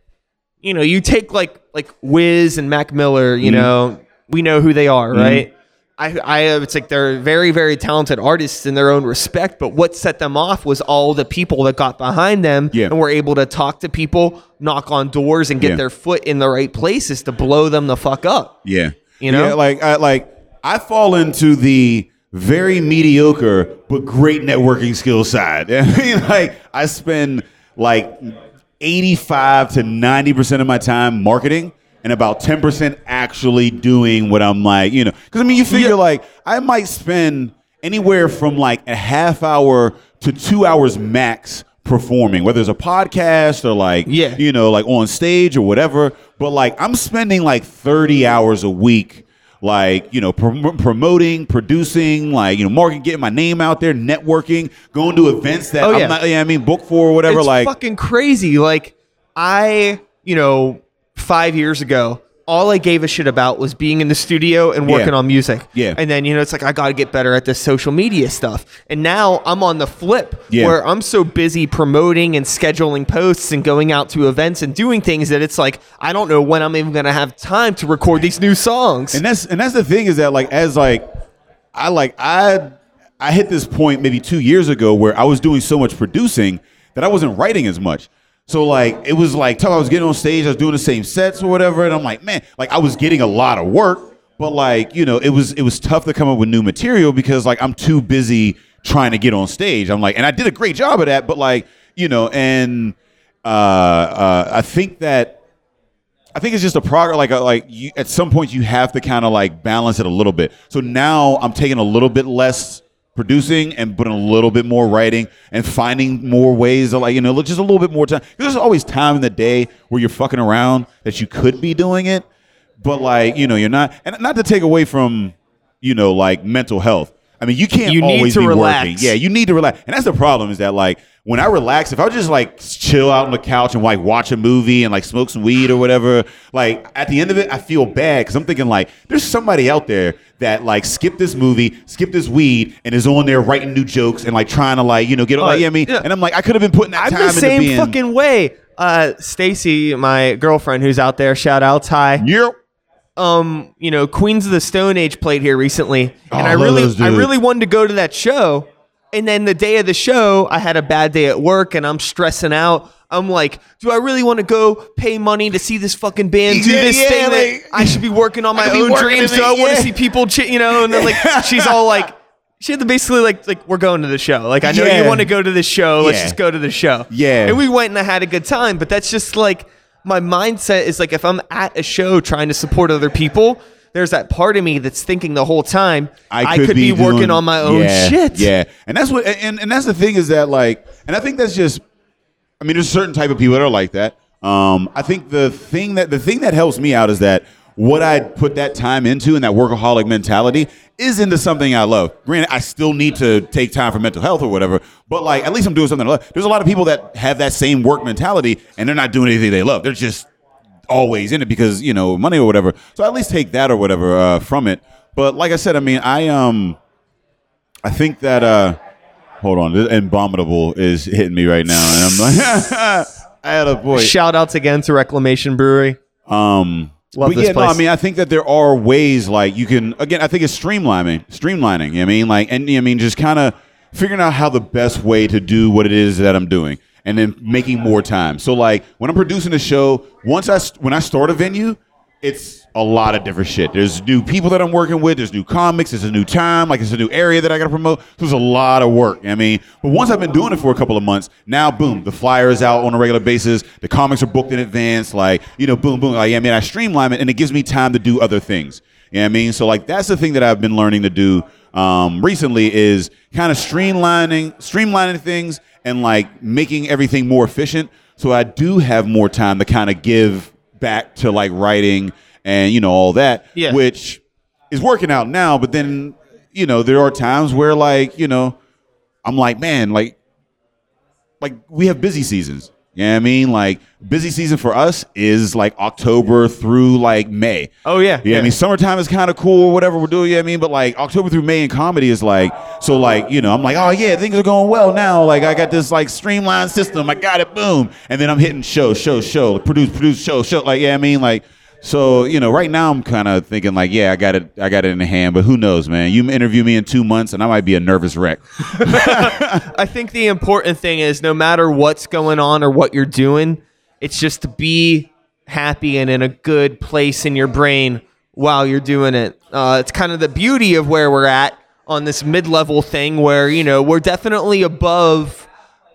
you know, you take like like Wiz and Mac Miller. You mm-hmm. know, we know who they are, mm-hmm. right? I, I, it's like they're very, very talented artists in their own respect. But what set them off was all the people that got behind them Yeah. and were able to talk to people, knock on doors, and get Yeah. their foot in the right places to blow them the fuck up. Yeah, You know? yeah, like I like I fall into the very mediocre but great networking skill side. [LAUGHS] I mean, like I spend like eighty-five to ninety percent of my time marketing. And about ten percent actually doing what I'm like, you know, because I mean, you figure like I might spend anywhere from like a half hour to two hours max performing, whether it's a podcast or like, Yeah. you know, like on stage or whatever. But like, I'm spending like 30 hours a week, like, you know, prom- promoting, producing, like, you know, marketing, getting my name out there, networking, going to events that Oh, I'm yeah. not, yeah, I mean, book for or whatever. it's like, fucking crazy. Like I, you know, five years ago, all I gave a shit about was being in the studio and working Yeah. on music. Yeah. And then, you know, it's like, I got to get better at this social media stuff. And now I'm on the flip Yeah. where I'm so busy promoting and scheduling posts and going out to events and doing things that it's like, I don't know when I'm even going to have time to record these new songs. And that's and that's the thing is that like as like I like I I hit this point maybe two years ago where I was doing so much producing that I wasn't writing as much. So like it was like till I was getting on stage, I was doing the same sets or whatever, and I'm like, man, like I was getting a lot of work, but like you know it was it was tough to come up with new material because like I'm too busy trying to get on stage. I'm like, and I did a great job of that, but like you know, and uh, uh, I think that I think it's just a progress. Like, a, like you, at some point, you have to kind of like balance it a little bit. So now I'm taking a little bit less producing and putting a little bit more writing and finding more ways to like you know just a little bit more time There's always time in the day where you're fucking around that you could be doing it, but like you know you're not. And not to take away from you know like mental health. I mean, you can't You need always to be relax. working. Yeah, you need to relax. And that's the problem is that like when I relax, if I just like chill out on the couch and like watch a movie and like smoke some weed or whatever, like at the end of it, I feel bad because I'm thinking like there's somebody out there that like skipped this movie, skipped this weed, and is on there writing new jokes and like trying to like you know get like, know what I mean. yeah. And I'm like I could have been putting that I'm time the into same being. fucking way. Uh, Stacy, my girlfriend who's out there, shout out Ty. Yep. um, you know, Queens of the Stone Age played here recently, Oh, and I I really, I really wanted to go to that show. And then the day of the show, I had a bad day at work, and I'm stressing out. I'm like, do I really want to go pay money to see this fucking band do Yeah, this yeah, thing like- that I should be working on my own dreams? Do it, I want yeah. to see people, ch- you know? And then like, [LAUGHS] she's all like, she had to basically like, like we're going to the show. Like, I know you want to go to the show. Let's just go to the show. Yeah. And we went and I had a good time. But that's just like my mindset is like if I'm at a show trying to support other people, there's that part of me that's thinking the whole time I, could, be, working doing- on my own yeah, shit. Yeah, and that's what, and, and that's the thing is that like, and I think that's just, I mean, there's a certain type of people that are like that. Um, I think the thing that the thing that helps me out is that what I put that time into and that workaholic mentality is into something I love. Granted, I still need to take time for mental health or whatever, but like at least I'm doing something I love. There's a lot of people that have that same work mentality and they're not doing anything they love. They're just always in it because you know money or whatever. So I at least take that or whatever uh, from it. But like I said, I mean, I um, I think that uh, hold on, this Abominable is hitting me right now, and I'm like, [LAUGHS] I had a boy. Shout outs again to Reclamation Brewery. Um, Love but this yeah, no. I mean, I think that there are ways like you can. Again, I think it's streamlining, streamlining. You know I mean, like, and I mean, just kind of figuring out how the best way to do what it is that I'm doing, and then making more time. So, like, when I'm producing a show, once I when I start a venue, it's a lot of different shit. There's new people that I'm working with. There's new comics. It's a new time. Like it's a new area that I got to promote. So there's a lot of work. I mean, but once I've been doing it for a couple of months, now boom, the flyer is out on a regular basis. The comics are booked in advance. Like you know, boom, boom. Like I mean, I streamline it, and it gives me time to do other things. You know what I mean? So like that's the thing that I've been learning to do um, recently is kind of streamlining, streamlining things, and like making everything more efficient. So I do have more time to kind of give back to like writing and you know all that Yeah. which is working out now but then you know there are times where like you know i'm like man like like we have busy seasons you know what i mean like busy season for us is like october through like may Oh yeah, yeah, I mean, summertime is kind of cool or whatever we're doing. Yeah, I mean, but like October through May in comedy is like so. Like you know, I'm like, oh yeah, things are going well now. Like I got this like streamlined system. I got it, boom, and then I'm hitting show, show, show, produce, produce, show, show. Like yeah, I mean, like so you know, right now I'm kind of thinking like, yeah, I got it, I got it in the hand. But who knows, man? You interview me in two months, and I might be a nervous wreck. [LAUGHS] I think the important thing is no matter what's going on or what you're doing, it's just to be happy and in a good place in your brain while you're doing it. Uh, it's kind of the beauty of where we're at on this mid-level thing where, you know, we're definitely above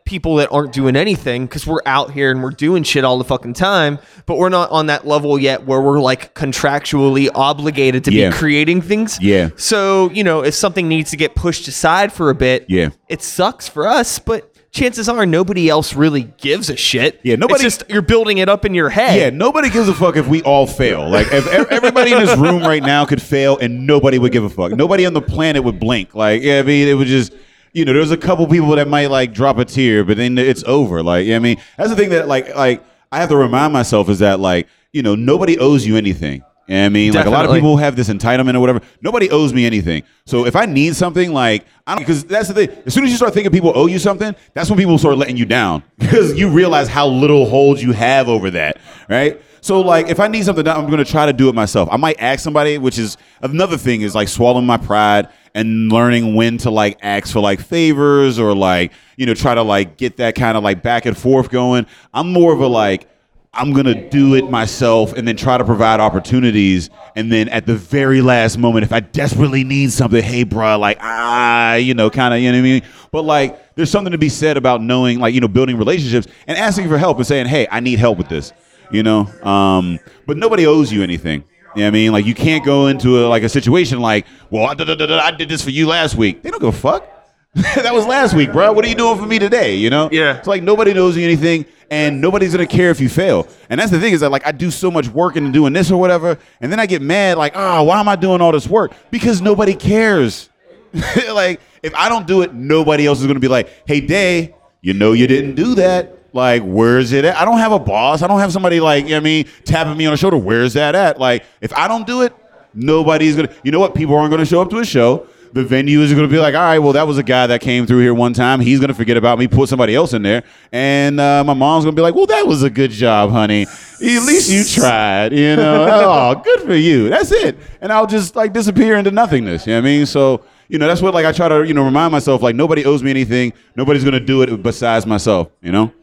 people that aren't doing anything because we're out here and we're doing shit all the fucking time, but we're not on that level yet where we're like contractually obligated to Yeah. be creating things. Yeah. So, you know, if something needs to get pushed aside for a bit, Yeah. it sucks for us, but chances are nobody else really gives a shit. Yeah, nobody- It's just you're building it up in your head. Yeah, nobody gives a fuck if we all fail. Like if everybody in this room right now could fail and nobody would give a fuck. Nobody on the planet would blink. Like yeah, I mean, it would just you know, there's a couple people that might like drop a tear, but then it's over. Like you yeah, I mean, that's the thing that like like I have to remind myself is that like you know, nobody owes you anything. You know what I mean, like a lot of people have this entitlement or whatever. Nobody owes me anything. So if I need something, like I don't, because that's the thing. As soon as you start thinking people owe you something, that's when people start letting you down [LAUGHS] because you realize how little hold you have over that, right? So like, if I need something done, I'm going to try to do it myself. I might ask somebody, which is another thing, is like swallowing my pride and learning when to like ask for like favors or like you know try to like get that kind of like back and forth going. I'm more of a like. I'm gonna do it myself and then try to provide opportunities. And then at the very last moment, if I desperately need something, hey, bruh, like, ah, you know, kind of, you know what I mean? But like, there's something to be said about knowing, like, you know, building relationships and asking for help and saying, hey, I need help with this, you know? Um, but nobody owes you anything. You know what I mean? Like, you can't go into a, like a situation like, well, I, da- da- da- I did this for you last week. They don't give a fuck. [LAUGHS] that was last week, bro. What are you doing for me today? You know? Yeah. It's like nobody knows you anything, and nobody's gonna care if you fail. And that's the thing is that like I do so much work into doing this or whatever, and then I get mad like, oh, why am I doing all this work? Because nobody cares. [LAUGHS] like if I don't do it, nobody else is gonna be like, hey, Day, you know you didn't do that. Like, where's it at? I don't have a boss. I don't have somebody like, you know what I mean, tapping me on the shoulder. Where's that at? Like, if I don't do it, nobody's gonna. You know what? People aren't gonna show up to a show. The venue is to be like, all right, well, that was a guy that came through here one time. He's to forget about me, put somebody else in there, and uh, my mom's to be like, well, that was a good job, honey. At least you tried, you know. [LAUGHS] oh, good for you. That's it. And I'll just like disappear into nothingness. You know what I mean? So, you know, that's what like I try to, you know, remind myself like nobody owes me anything. Nobody's to do it besides myself. You know.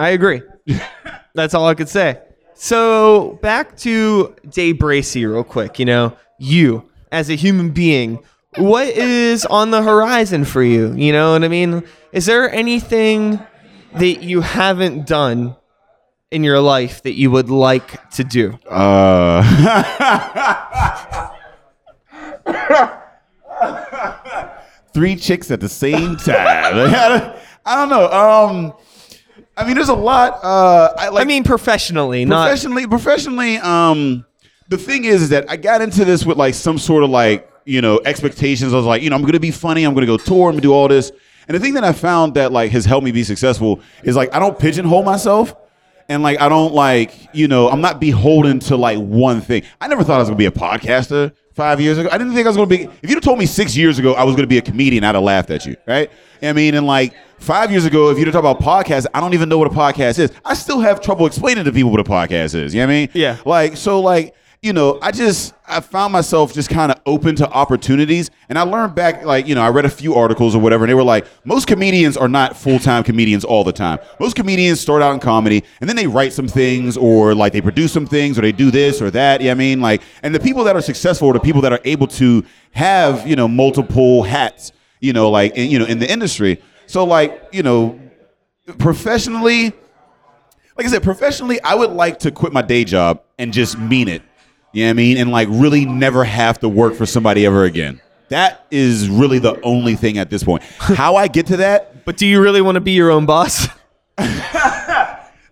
I agree. [LAUGHS] That's all I could say. So back to Dave Bracy real quick. You know, you as a human being, what is on the horizon for you? You know what I mean? Is there anything that you haven't done in your life that you would like to do? Uh, [LAUGHS] three chicks at the same time. [LAUGHS] I don't know. Um, I mean, there's a lot. Uh, I like. I mean, professionally, not professionally professionally um the thing is, is that i got into this with like some sort of like you know expectations i was like you know i'm gonna be funny i'm gonna go tour i'm gonna do all this and the thing that i found that like has helped me be successful is like i don't pigeonhole myself and like i don't like you know i'm not beholden to like one thing i never thought i was gonna be a podcaster five years ago. I didn't think i was gonna be if you'd have told me six years ago i was gonna be a comedian i'd have laughed at you right? I mean? And like five years ago if you'd have talked about podcasts i don't even know what a podcast is. I still have trouble explaining to people what a podcast is you know what i mean? Yeah. like so like you know i just i found myself just kind of open to opportunities and i learned back like you know i read a few articles or whatever and they were like most comedians are not full-time comedians all the time. Most comedians start out in comedy and then they write some things or like they produce some things or they do this or that you know i mean? Like and the people that are successful are the people that are able to have you know multiple hats you know like in, you know in the industry. So like you know professionally like I said, professionally, I would like to quit my day job and just mean it. You know what I mean? And like really never have to work for somebody ever again. That is really the only thing at this point. How I get to that? But do you really want to be your own boss? [LAUGHS]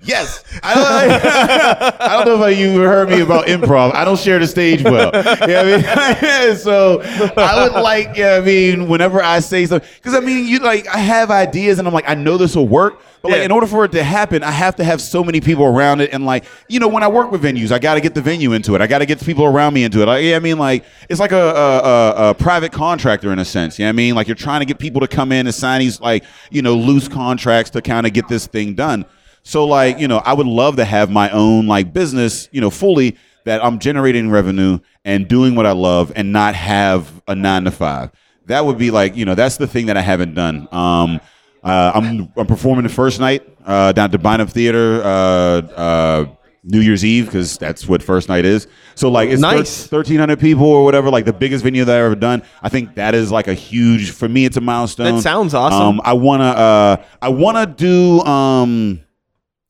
Yes. I don't, I don't know if you heard me about improv. I don't share the stage well. You know what I mean? [LAUGHS] so I would like, yeah, I mean, whenever I say something, because I mean, you like, I have ideas and I'm like, I know this will work. But like, Yeah. in order for it to happen, I have to have so many people around it. And like, you know, when I work with venues, I got to get the venue into it. I got to get the people around me into it. Like, yeah, I mean, like, it's like a, a, a, a private contractor in a sense. You know what I mean? Like, you're trying to get people to come in and sign these, like, you know, loose contracts to kind of get this thing done. So like, you know, I would love to have my own like business, you know, fully that I'm generating revenue and doing what I love and not have a nine to five. That would be like, you know, that's the thing that I haven't done. Um, uh, I'm I'm performing the first night uh, down at the Byham Theater uh, uh, New Year's Eve because that's what first night is. So like it's Nice. thirteen hundred people or whatever, like the biggest venue that I've ever done. I think that is like a huge for me. It's a milestone. That sounds awesome. Um, I wanna uh, I wanna do um,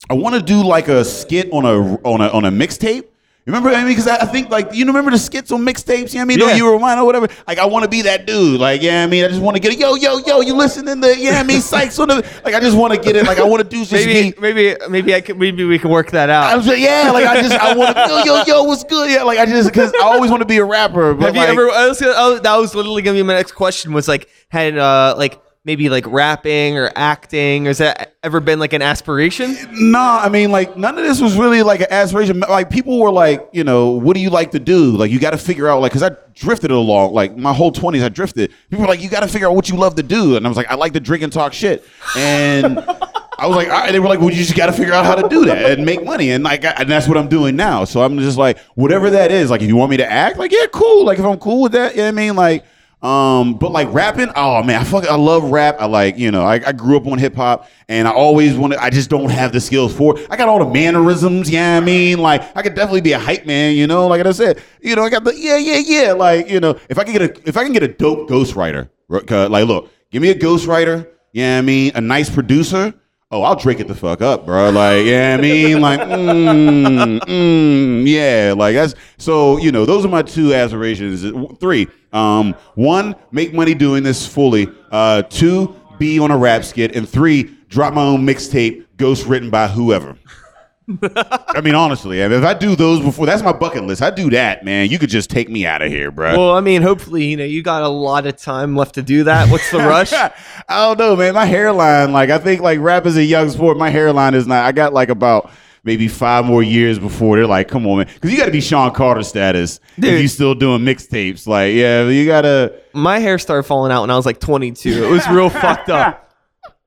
I want to do like a skit on a on a on a mixtape. Remember, I mean, because I, I think like you remember the skits on mixtapes. You know what I mean? Yeah. Or you were mine or whatever. Like I want to be that dude. Like yeah, I mean, I just want to get it. yo yo yo. You listening to the, yeah, I mean, [LAUGHS] Sykes on the like. I just want to get it. Like I want to do just maybe, be. maybe, maybe I could. Maybe we can work that out. I out. was like, yeah, like I just I want to yo yo yo. What's good? Yeah, like I just because I always want to be a rapper. But Have you like, ever? I was, gonna- I was- that was literally gonna be my next question. Was like, had uh, like maybe like rapping or acting? Has that ever been like an aspiration? No, I mean, like none of this was really like an aspiration. Like people were like, you know, what do you like to do? Like you got to figure out, like, because I drifted along, like my whole twenties, I drifted. People were like, you got to figure out what you love to do, and I was like, I like to drink and talk shit, and. I was like, they were like, well, you just got to figure out how to do that and make money, and like, and that's what I'm doing now. So I'm just like, whatever that is, like, if you want me to act, like, yeah, cool. Like, if I'm cool with that, you know what I mean, like, um, but like rapping, oh man, I fuck, I love rap. I like, you know, I, I grew up on hip hop, and I always wanted. I just don't have the skills for. it. I got all the mannerisms. Yeah, I mean, like, I could definitely be a hype man. You know, like I said, you know, I got the yeah, yeah, yeah. Like, you know, if I can get a, if I can get a dope ghostwriter, like, look, give me a ghostwriter. Yeah, I mean, a nice producer. Oh, I'll drink it the fuck up, bro. Like, yeah, I mean, like, mm, mm, yeah, like that's so. You know, those are my two aspirations. Three, um, one, make money doing this fully. Uh, two, be on a rap skit, and three, drop my own mixtape, ghost written by whoever. I mean, honestly, if I do those before, that's my bucket list. I do that, man. You could just take me out of here, bro. Well, I mean, hopefully, you know, you got a lot of time left to do that. What's the rush? [LAUGHS] I don't know, man. My hairline, like, I think like rap is a young sport. My hairline is not. I got like about maybe five more years before they're like, come on, man, because you got to be Shawn Carter status Dude. if you still doing mixtapes. Like, yeah, you gotta. My hair started falling out when I was like 22. It was real [LAUGHS] fucked up.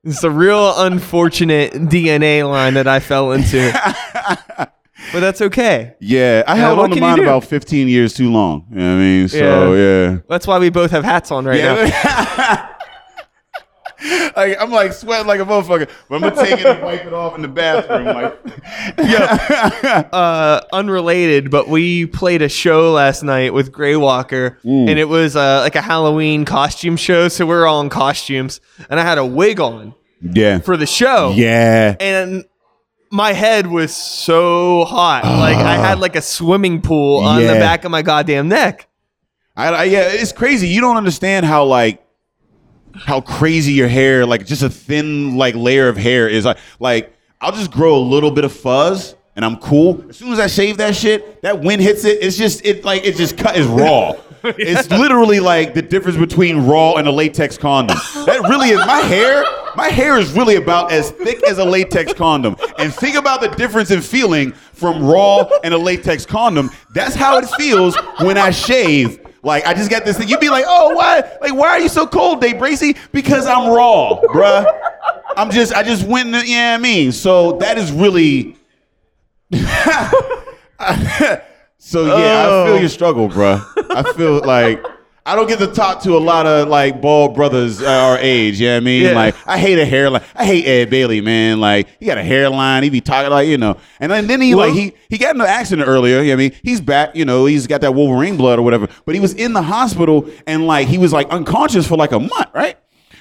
It's a real unfortunate DNA line that I fell into. but that's okay. Yeah, I Yeah, held what on to mine about 15 years too long. You know what I mean? So yeah. That's why we both have hats on right now. [LAUGHS] Yeah. like, I'm like sweating like a motherfucker, but I'm gonna take it and [LAUGHS] wipe it off in the bathroom. Like, [LAUGHS] [LAUGHS] uh, unrelated, but we played a show last night with Grey Walker, Mm. and it was uh, like a Halloween costume show. So we are all in costumes, and I had a wig on yeah, for the show. yeah. and my head was so hot, like I had like a swimming pool on the back of my goddamn neck. I, I, yeah, it's crazy. You don't understand how like how crazy your hair, like just a thin like layer of hair is. Like, like I'll just grow a little bit of fuzz and I'm cool. As soon as I shave that shit, that wind hits it. It's just it like it just cut is raw. [LAUGHS] It's literally like the difference between raw and a latex condom. That really is my hair. My hair is really about as thick as a latex condom. And think about the difference in feeling from raw and a latex condom. That's how it feels when I shave. Like I just got this thing. You'd be like, oh, why? Like, why are you so cold, Dave Bracy? Because I'm raw, bruh. I'm just, I just went. in the- Yeah, I mean, so that is really. [LAUGHS] so yeah, I feel your oh. struggle, bruh. I feel like I don't get to talk to a lot of like bald brothers uh, our age. You know what I mean? Yeah. Like I hate a hairline. I hate Ed Bailey, man. Like he got a hairline. He be talking like you know. And then, then he Well- like he he got in an accident earlier. You know what I mean, he's back. You know, he's got that Wolverine blood or whatever. But he was in the hospital and like he was like unconscious for like a month, right?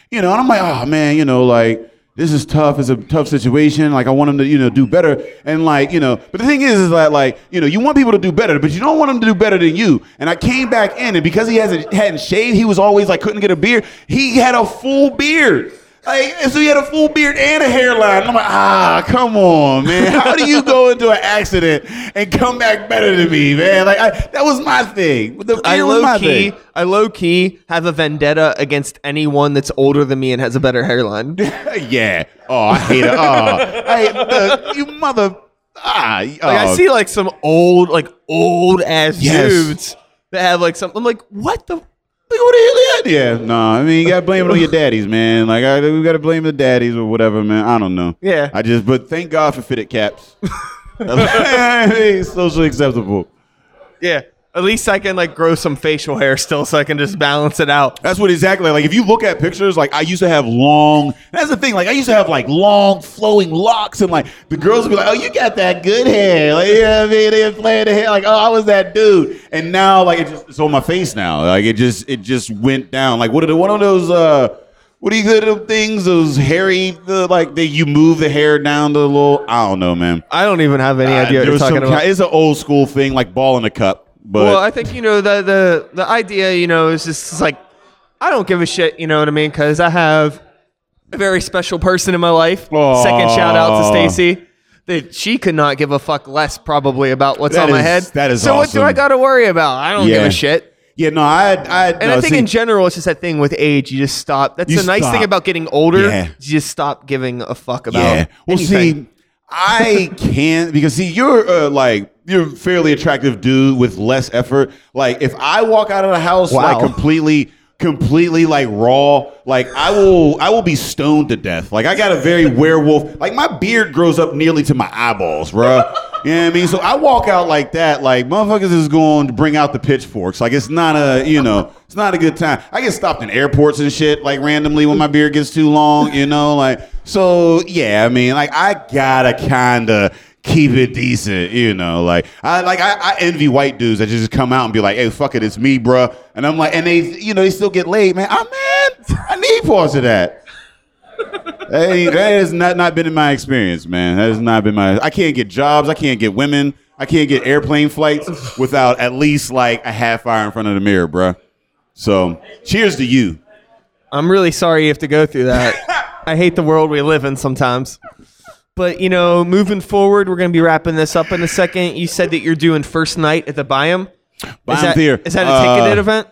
You know, and I'm like, oh man, you know, like this is tough. It's a tough situation. Like I want him to, you know, do better. And like, you know, but the thing is, is that like, you know, you want people to do better, but you don't want them to do better than you. And I came back in, and because he hasn't hadn't shaved, he was always like couldn't get a beard. He had a full beard. Like, so he had a full beard and a hairline. I'm like, ah, come on, man. How do you go into an accident and come back better than me, man? Like, I, that was my thing. The beard I was low my key, thing. I low key have a vendetta against anyone that's older than me and has a better hairline. [LAUGHS] yeah. Oh, I hate it. Oh, I the, you mother. Ah, Like I oh. see like some old, like old ass Yes. dudes that have like some. I'm like, what the? Like, what the hell is that? Yeah, no. I mean, you gotta blame it on your daddies, man. Like, I, we gotta blame the daddies or whatever, man. I don't know. Yeah. I just, but thank God for fitted caps. [LAUGHS] [LAUGHS] socially acceptable. Yeah. At least I can like grow some facial hair still, so I can just balance it out. That's what exactly like. If you look at pictures, like I used to have long. That's the thing. Like I used to have like long flowing locks, and like the girls would be like, "Oh, you got that good hair." Like you know what I mean? They were playing the hair. Like, "Oh, I was that dude." And now, like it just it's on my face now. Like it just it just went down. Like what are the one of those uh. What do you good them things? Those hairy, the, like that you move the hair down to the little. I don't know, man. I don't even have any Uh, idea what you're talking about. kind- it's an old school thing, like ball in a cup. But well, I think you know the the the idea, you know, is just like I don't give a shit, you know what I mean? Because I have a very special person in my life. Aw. Second shout out to Stacy. That she could not give a fuck less probably about what's That on my head. that is so. What do. I got to worry about? I don't give a shit. Yeah, no, I, I, And no, I think see, in general, it's just that thing with age. You just stop. That's the nice stop. thing about getting older. Yeah. You just stop giving a fuck about. yeah. Well, anything. see, I can't because see, you're uh, like you're a fairly attractive dude with less effort. Like if I walk out of the house Wow. like completely, completely like raw, like I will, I will be stoned to death. Like I got a very [LAUGHS] werewolf. Like my beard grows up nearly to my eyeballs, bruh. You know what I mean? So I walk out like that, like motherfuckers is going to bring out the pitchforks. Like it's not a, you know, it's not a good time. I get stopped in airports and shit, like randomly when my beard gets too long, you know, like so yeah, I mean, like I gotta kinda keep it decent, you know. Like I like I, I envy white dudes that just come out and be like, hey, fuck it, it's me, bruh. And I'm like, and they you know, they still get laid, man. I'm man, I need parts of that. Hey, that has not, not been in my experience, man. That has not been my. I can't get jobs. I can't get women. I can't get airplane flights without at least like a half hour in front of the mirror, bruh. So, cheers to you. I'm really sorry you have to go through that. [LAUGHS] I hate the world we live in sometimes. But you know, moving forward, we're gonna be wrapping this up in a second. You said that you're doing first night at the Byham. Is Byham that, Theater. is that a Uh, ticketed event?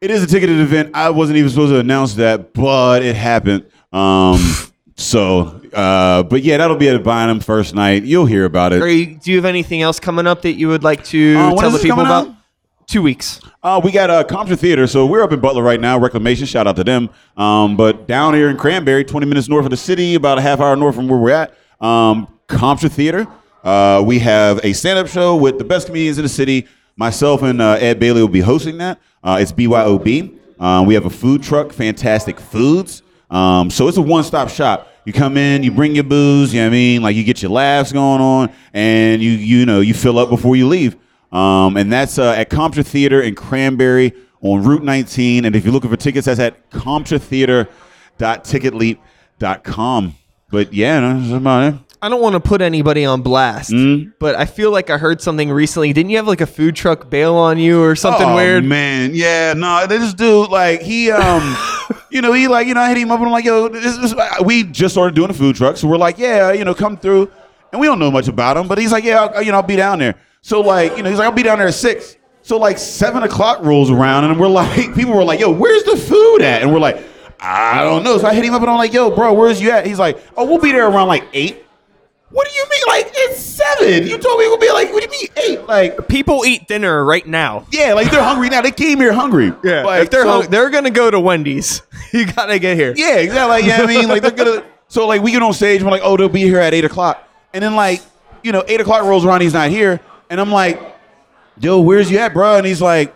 It is a ticketed event. I wasn't even supposed to announce that, but it happened. Um, [LAUGHS] so, uh, but yeah, that'll be at the Byham first night. You'll hear about it. you, do you have anything else coming up that you would like to Uh, tell the people about? out? Two weeks. Uh, we got a uh, Comtra Theater, so we're up in Butler right now. Reclamation, shout out to them. Um, but down here in Cranberry, 20 minutes north of the city, about a half hour north from where we're at, um, Comtra Theater. Uh, we have a stand-up show with the best comedians in the city. Myself and uh, Ed Bailey will be hosting that. Uh, it's BYOB. Uh, we have a food truck, Fantastic Foods. Um, so it's a one-stop shop. You come in, you bring your booze, you know what I mean? Like you get your laughs going on, and you you know you fill up before you leave. Um, and that's uh, at Comtra Theater in Cranberry on Route 19. And if you're looking for tickets, that's at ComtraTheater.ticketleap.com. But yeah, no, that's about it. I don't want to put anybody on blast, Mm-hmm. but I feel like I heard something recently. Didn't you have like a food truck bail on you or something oh, weird? man. Yeah, no, this dude, like, he, um, [LAUGHS] you know, he, like, you know, I hit him up and I'm like, yo, this, this, we just started doing a food truck. So we're like, yeah, you know, come through. And we don't know much about him, but he's like, yeah, I'll, you know, I'll be down there. So, like, you know, he's like, I'll be down there at six. So, like, seven o'clock rolls around and we're like, [LAUGHS] people were like, yo, where's the food at? And we're like, I don't know. So I hit him up and I'm like, yo, bro, where's you at? He's like, oh, we'll be there around like eight. What do you mean? Like, it's seven. You told me it would be like, what do you mean eight? Like, People eat dinner right now. yeah, like they're hungry now. They came here hungry. Yeah, like, if they're so- hung- they're gonna go to Wendy's. [LAUGHS] you gotta get here. yeah, exactly. Like, yeah, I mean, like they're gonna. So like we get on stage, we're like, oh, they'll be here at eight o'clock, and then like, you know, eight o'clock rolls around, he's not here, and I'm like, yo, where's you at, bro? And he's like,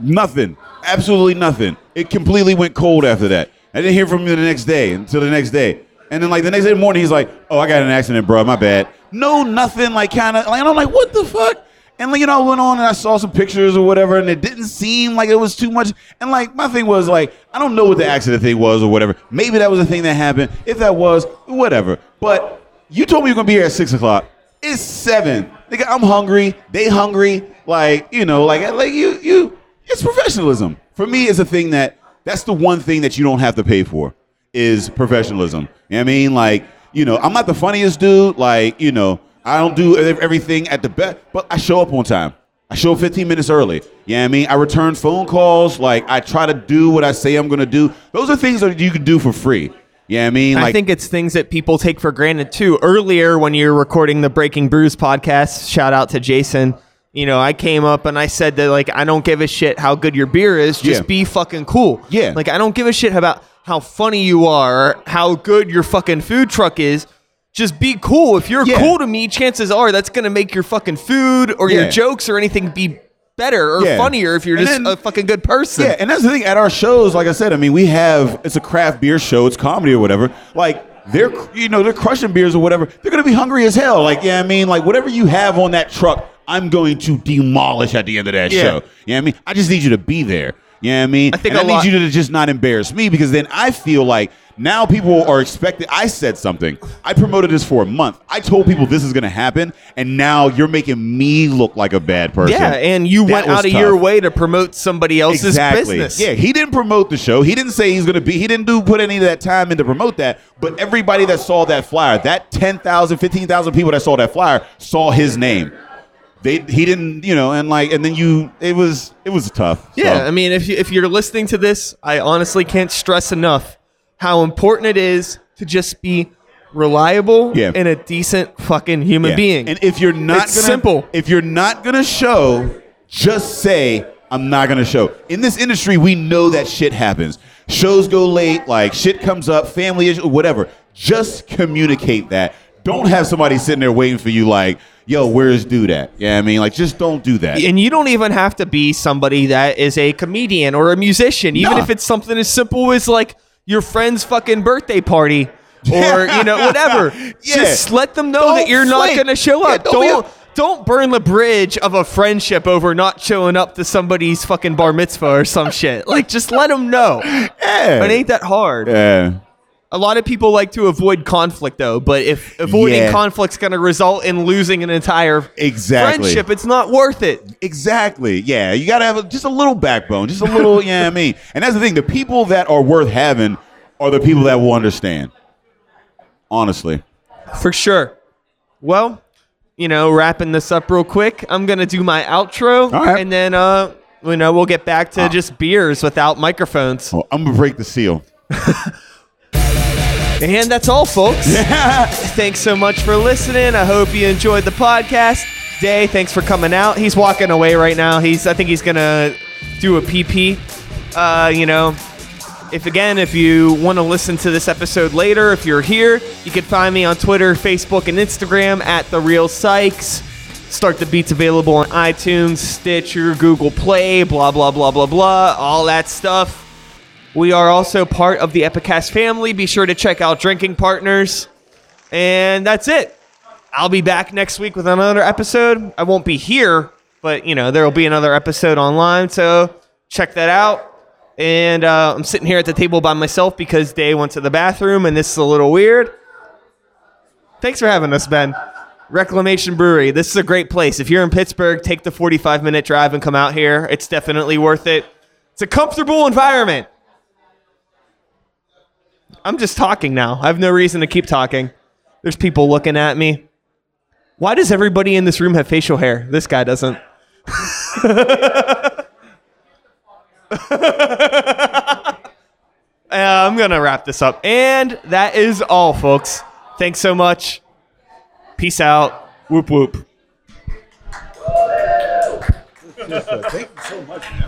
nothing, absolutely nothing. It completely went cold after that. I didn't hear from him the next day until the next day. And then like the next day morning, he's like, "Oh, I got an accident, bro. My bad." No, nothing. Like kind of like and I'm like, "What the fuck?" And like, you know, I went on and I saw some pictures or whatever, and it didn't seem like it was too much. And like my thing was like, I don't know what the accident thing was or whatever. Maybe that was the thing that happened. If that was, whatever. But you told me you're gonna be here at six o'clock. It's seven. Nigga, I'm hungry. They hungry. Like you know, like like you you. It's professionalism. For me, it's a thing that that's the one thing that you don't have to pay for is professionalism. You know what I mean? Like, you know, I'm not the funniest dude. Like, you know, I don't do everything at the best, but I show up on time. I show up 15 minutes early. You know what I mean? I return phone calls. Like, I try to do what I say I'm going to do. Those are things that you can do for free. You know I mean? like, I think it's things that people take for granted too. Earlier, when you're recording the Breaking Brews podcast, shout out to Jason. You know, I came up and I said that like I don't give a shit how good your beer is, just Yeah. be fucking cool. Yeah. Like I don't give a shit about how funny you are, how good your fucking food truck is. Just be cool. If you're Yeah. cool to me, chances are that's gonna make your fucking food or your jokes or anything be better or Yeah. funnier if you're And just then- a fucking good person. Yeah, and that's the thing. At our shows, like I said, I mean, we have it's a craft beer show, it's comedy or whatever. Like they're you know they're crushing beers or whatever. They're gonna be hungry as hell. Like yeah, I mean, like whatever you have on that truck, I'm going to demolish at the end of that Yeah. show. You know what I mean? I just need you to be there. You know what I mean? I think and I need you to just not embarrass me because then I feel like now people are expecting. I said something. I promoted this for a month. I told people this is going to happen, and now you're making me look like a bad person. Yeah, and you That went out of tough. your way to promote somebody else's Exactly. business. Yeah, he didn't promote the show. He didn't say he's going to be. He didn't do put any of that time in to promote that. But everybody that saw that flyer, that 10,000, 15,000 people that saw that flyer, saw his name. They he didn't, you know, and like and then you it was it was tough. Yeah, So, I mean, if you, if you're listening to this, I honestly can't stress enough how important it is to just be reliable Yeah. and a decent fucking human yeah. being. And if you're not It's gonna, simple. if you're not gonna show, just say I'm not gonna show. In this industry, we know that shit happens. Shows go late, like shit comes up, family issue, whatever. Just communicate that. Don't have somebody sitting there waiting for you, like, yo, where's dude at? Yeah, I mean, like, just don't do that. and you don't even have to be somebody that is a comedian or a musician, even Nah. if it's something as simple as like your friend's fucking birthday party or you know whatever. [LAUGHS] Yeah. Just let them know Don't that you're not going to show Yeah, up. don't don't a- don't burn the bridge of a friendship over not showing up to somebody's fucking bar mitzvah or some [LAUGHS] shit. Like just let them know. Yeah. It ain't that hard. yeah. A lot of people like to avoid conflict though, but if avoiding Yeah. conflict's going to result in losing an entire Exactly. friendship, it's not worth it. Exactly. Yeah, you gotta have a, just a little backbone, just a little. [LAUGHS] yeah, I mean, and that's the thing. The people that are worth having are the people that will understand. Honestly. For sure. Well, you know, wrapping this up real quick, I'm gonna do my outro, All right. and then uh, you know, we'll get back to just beers without microphones, Well, I'm gonna break the seal. [LAUGHS] and that's all, folks. [LAUGHS] thanks so much for listening. I hope you enjoyed the podcast. Day, thanks for coming out. He's walking away right now. He's, I think he's gonna do a PP. Uh, you know, if again, if you want to listen to this episode later, if you're here, you can find me on Twitter, Facebook, and Instagram at the Real Sykes. Start the Beats available on iTunes, Stitcher, Google Play, blah blah blah blah blah, all that stuff. We are also part of the Epicast family. Be sure to check out Drinking Partners. And that's it. I'll be back next week with another episode. I won't be here, but you know, there will be another episode online. So check that out. And uh, I'm sitting here at the table by myself because Day went to the bathroom and this is a little weird. Thanks for having us, Ben. Reclamation Brewery. This is a great place. If you're in Pittsburgh, take the 45 minute drive and come out here. It's definitely worth it. It's a comfortable environment. I'm just talking now. I have no reason to keep talking. There's people looking at me. Why does everybody in this room have facial hair? This guy doesn't. [LAUGHS] Uh, I'm going to wrap this up. And that is all, folks. Thanks so much. Peace out. Whoop whoop. Thank you so much, man.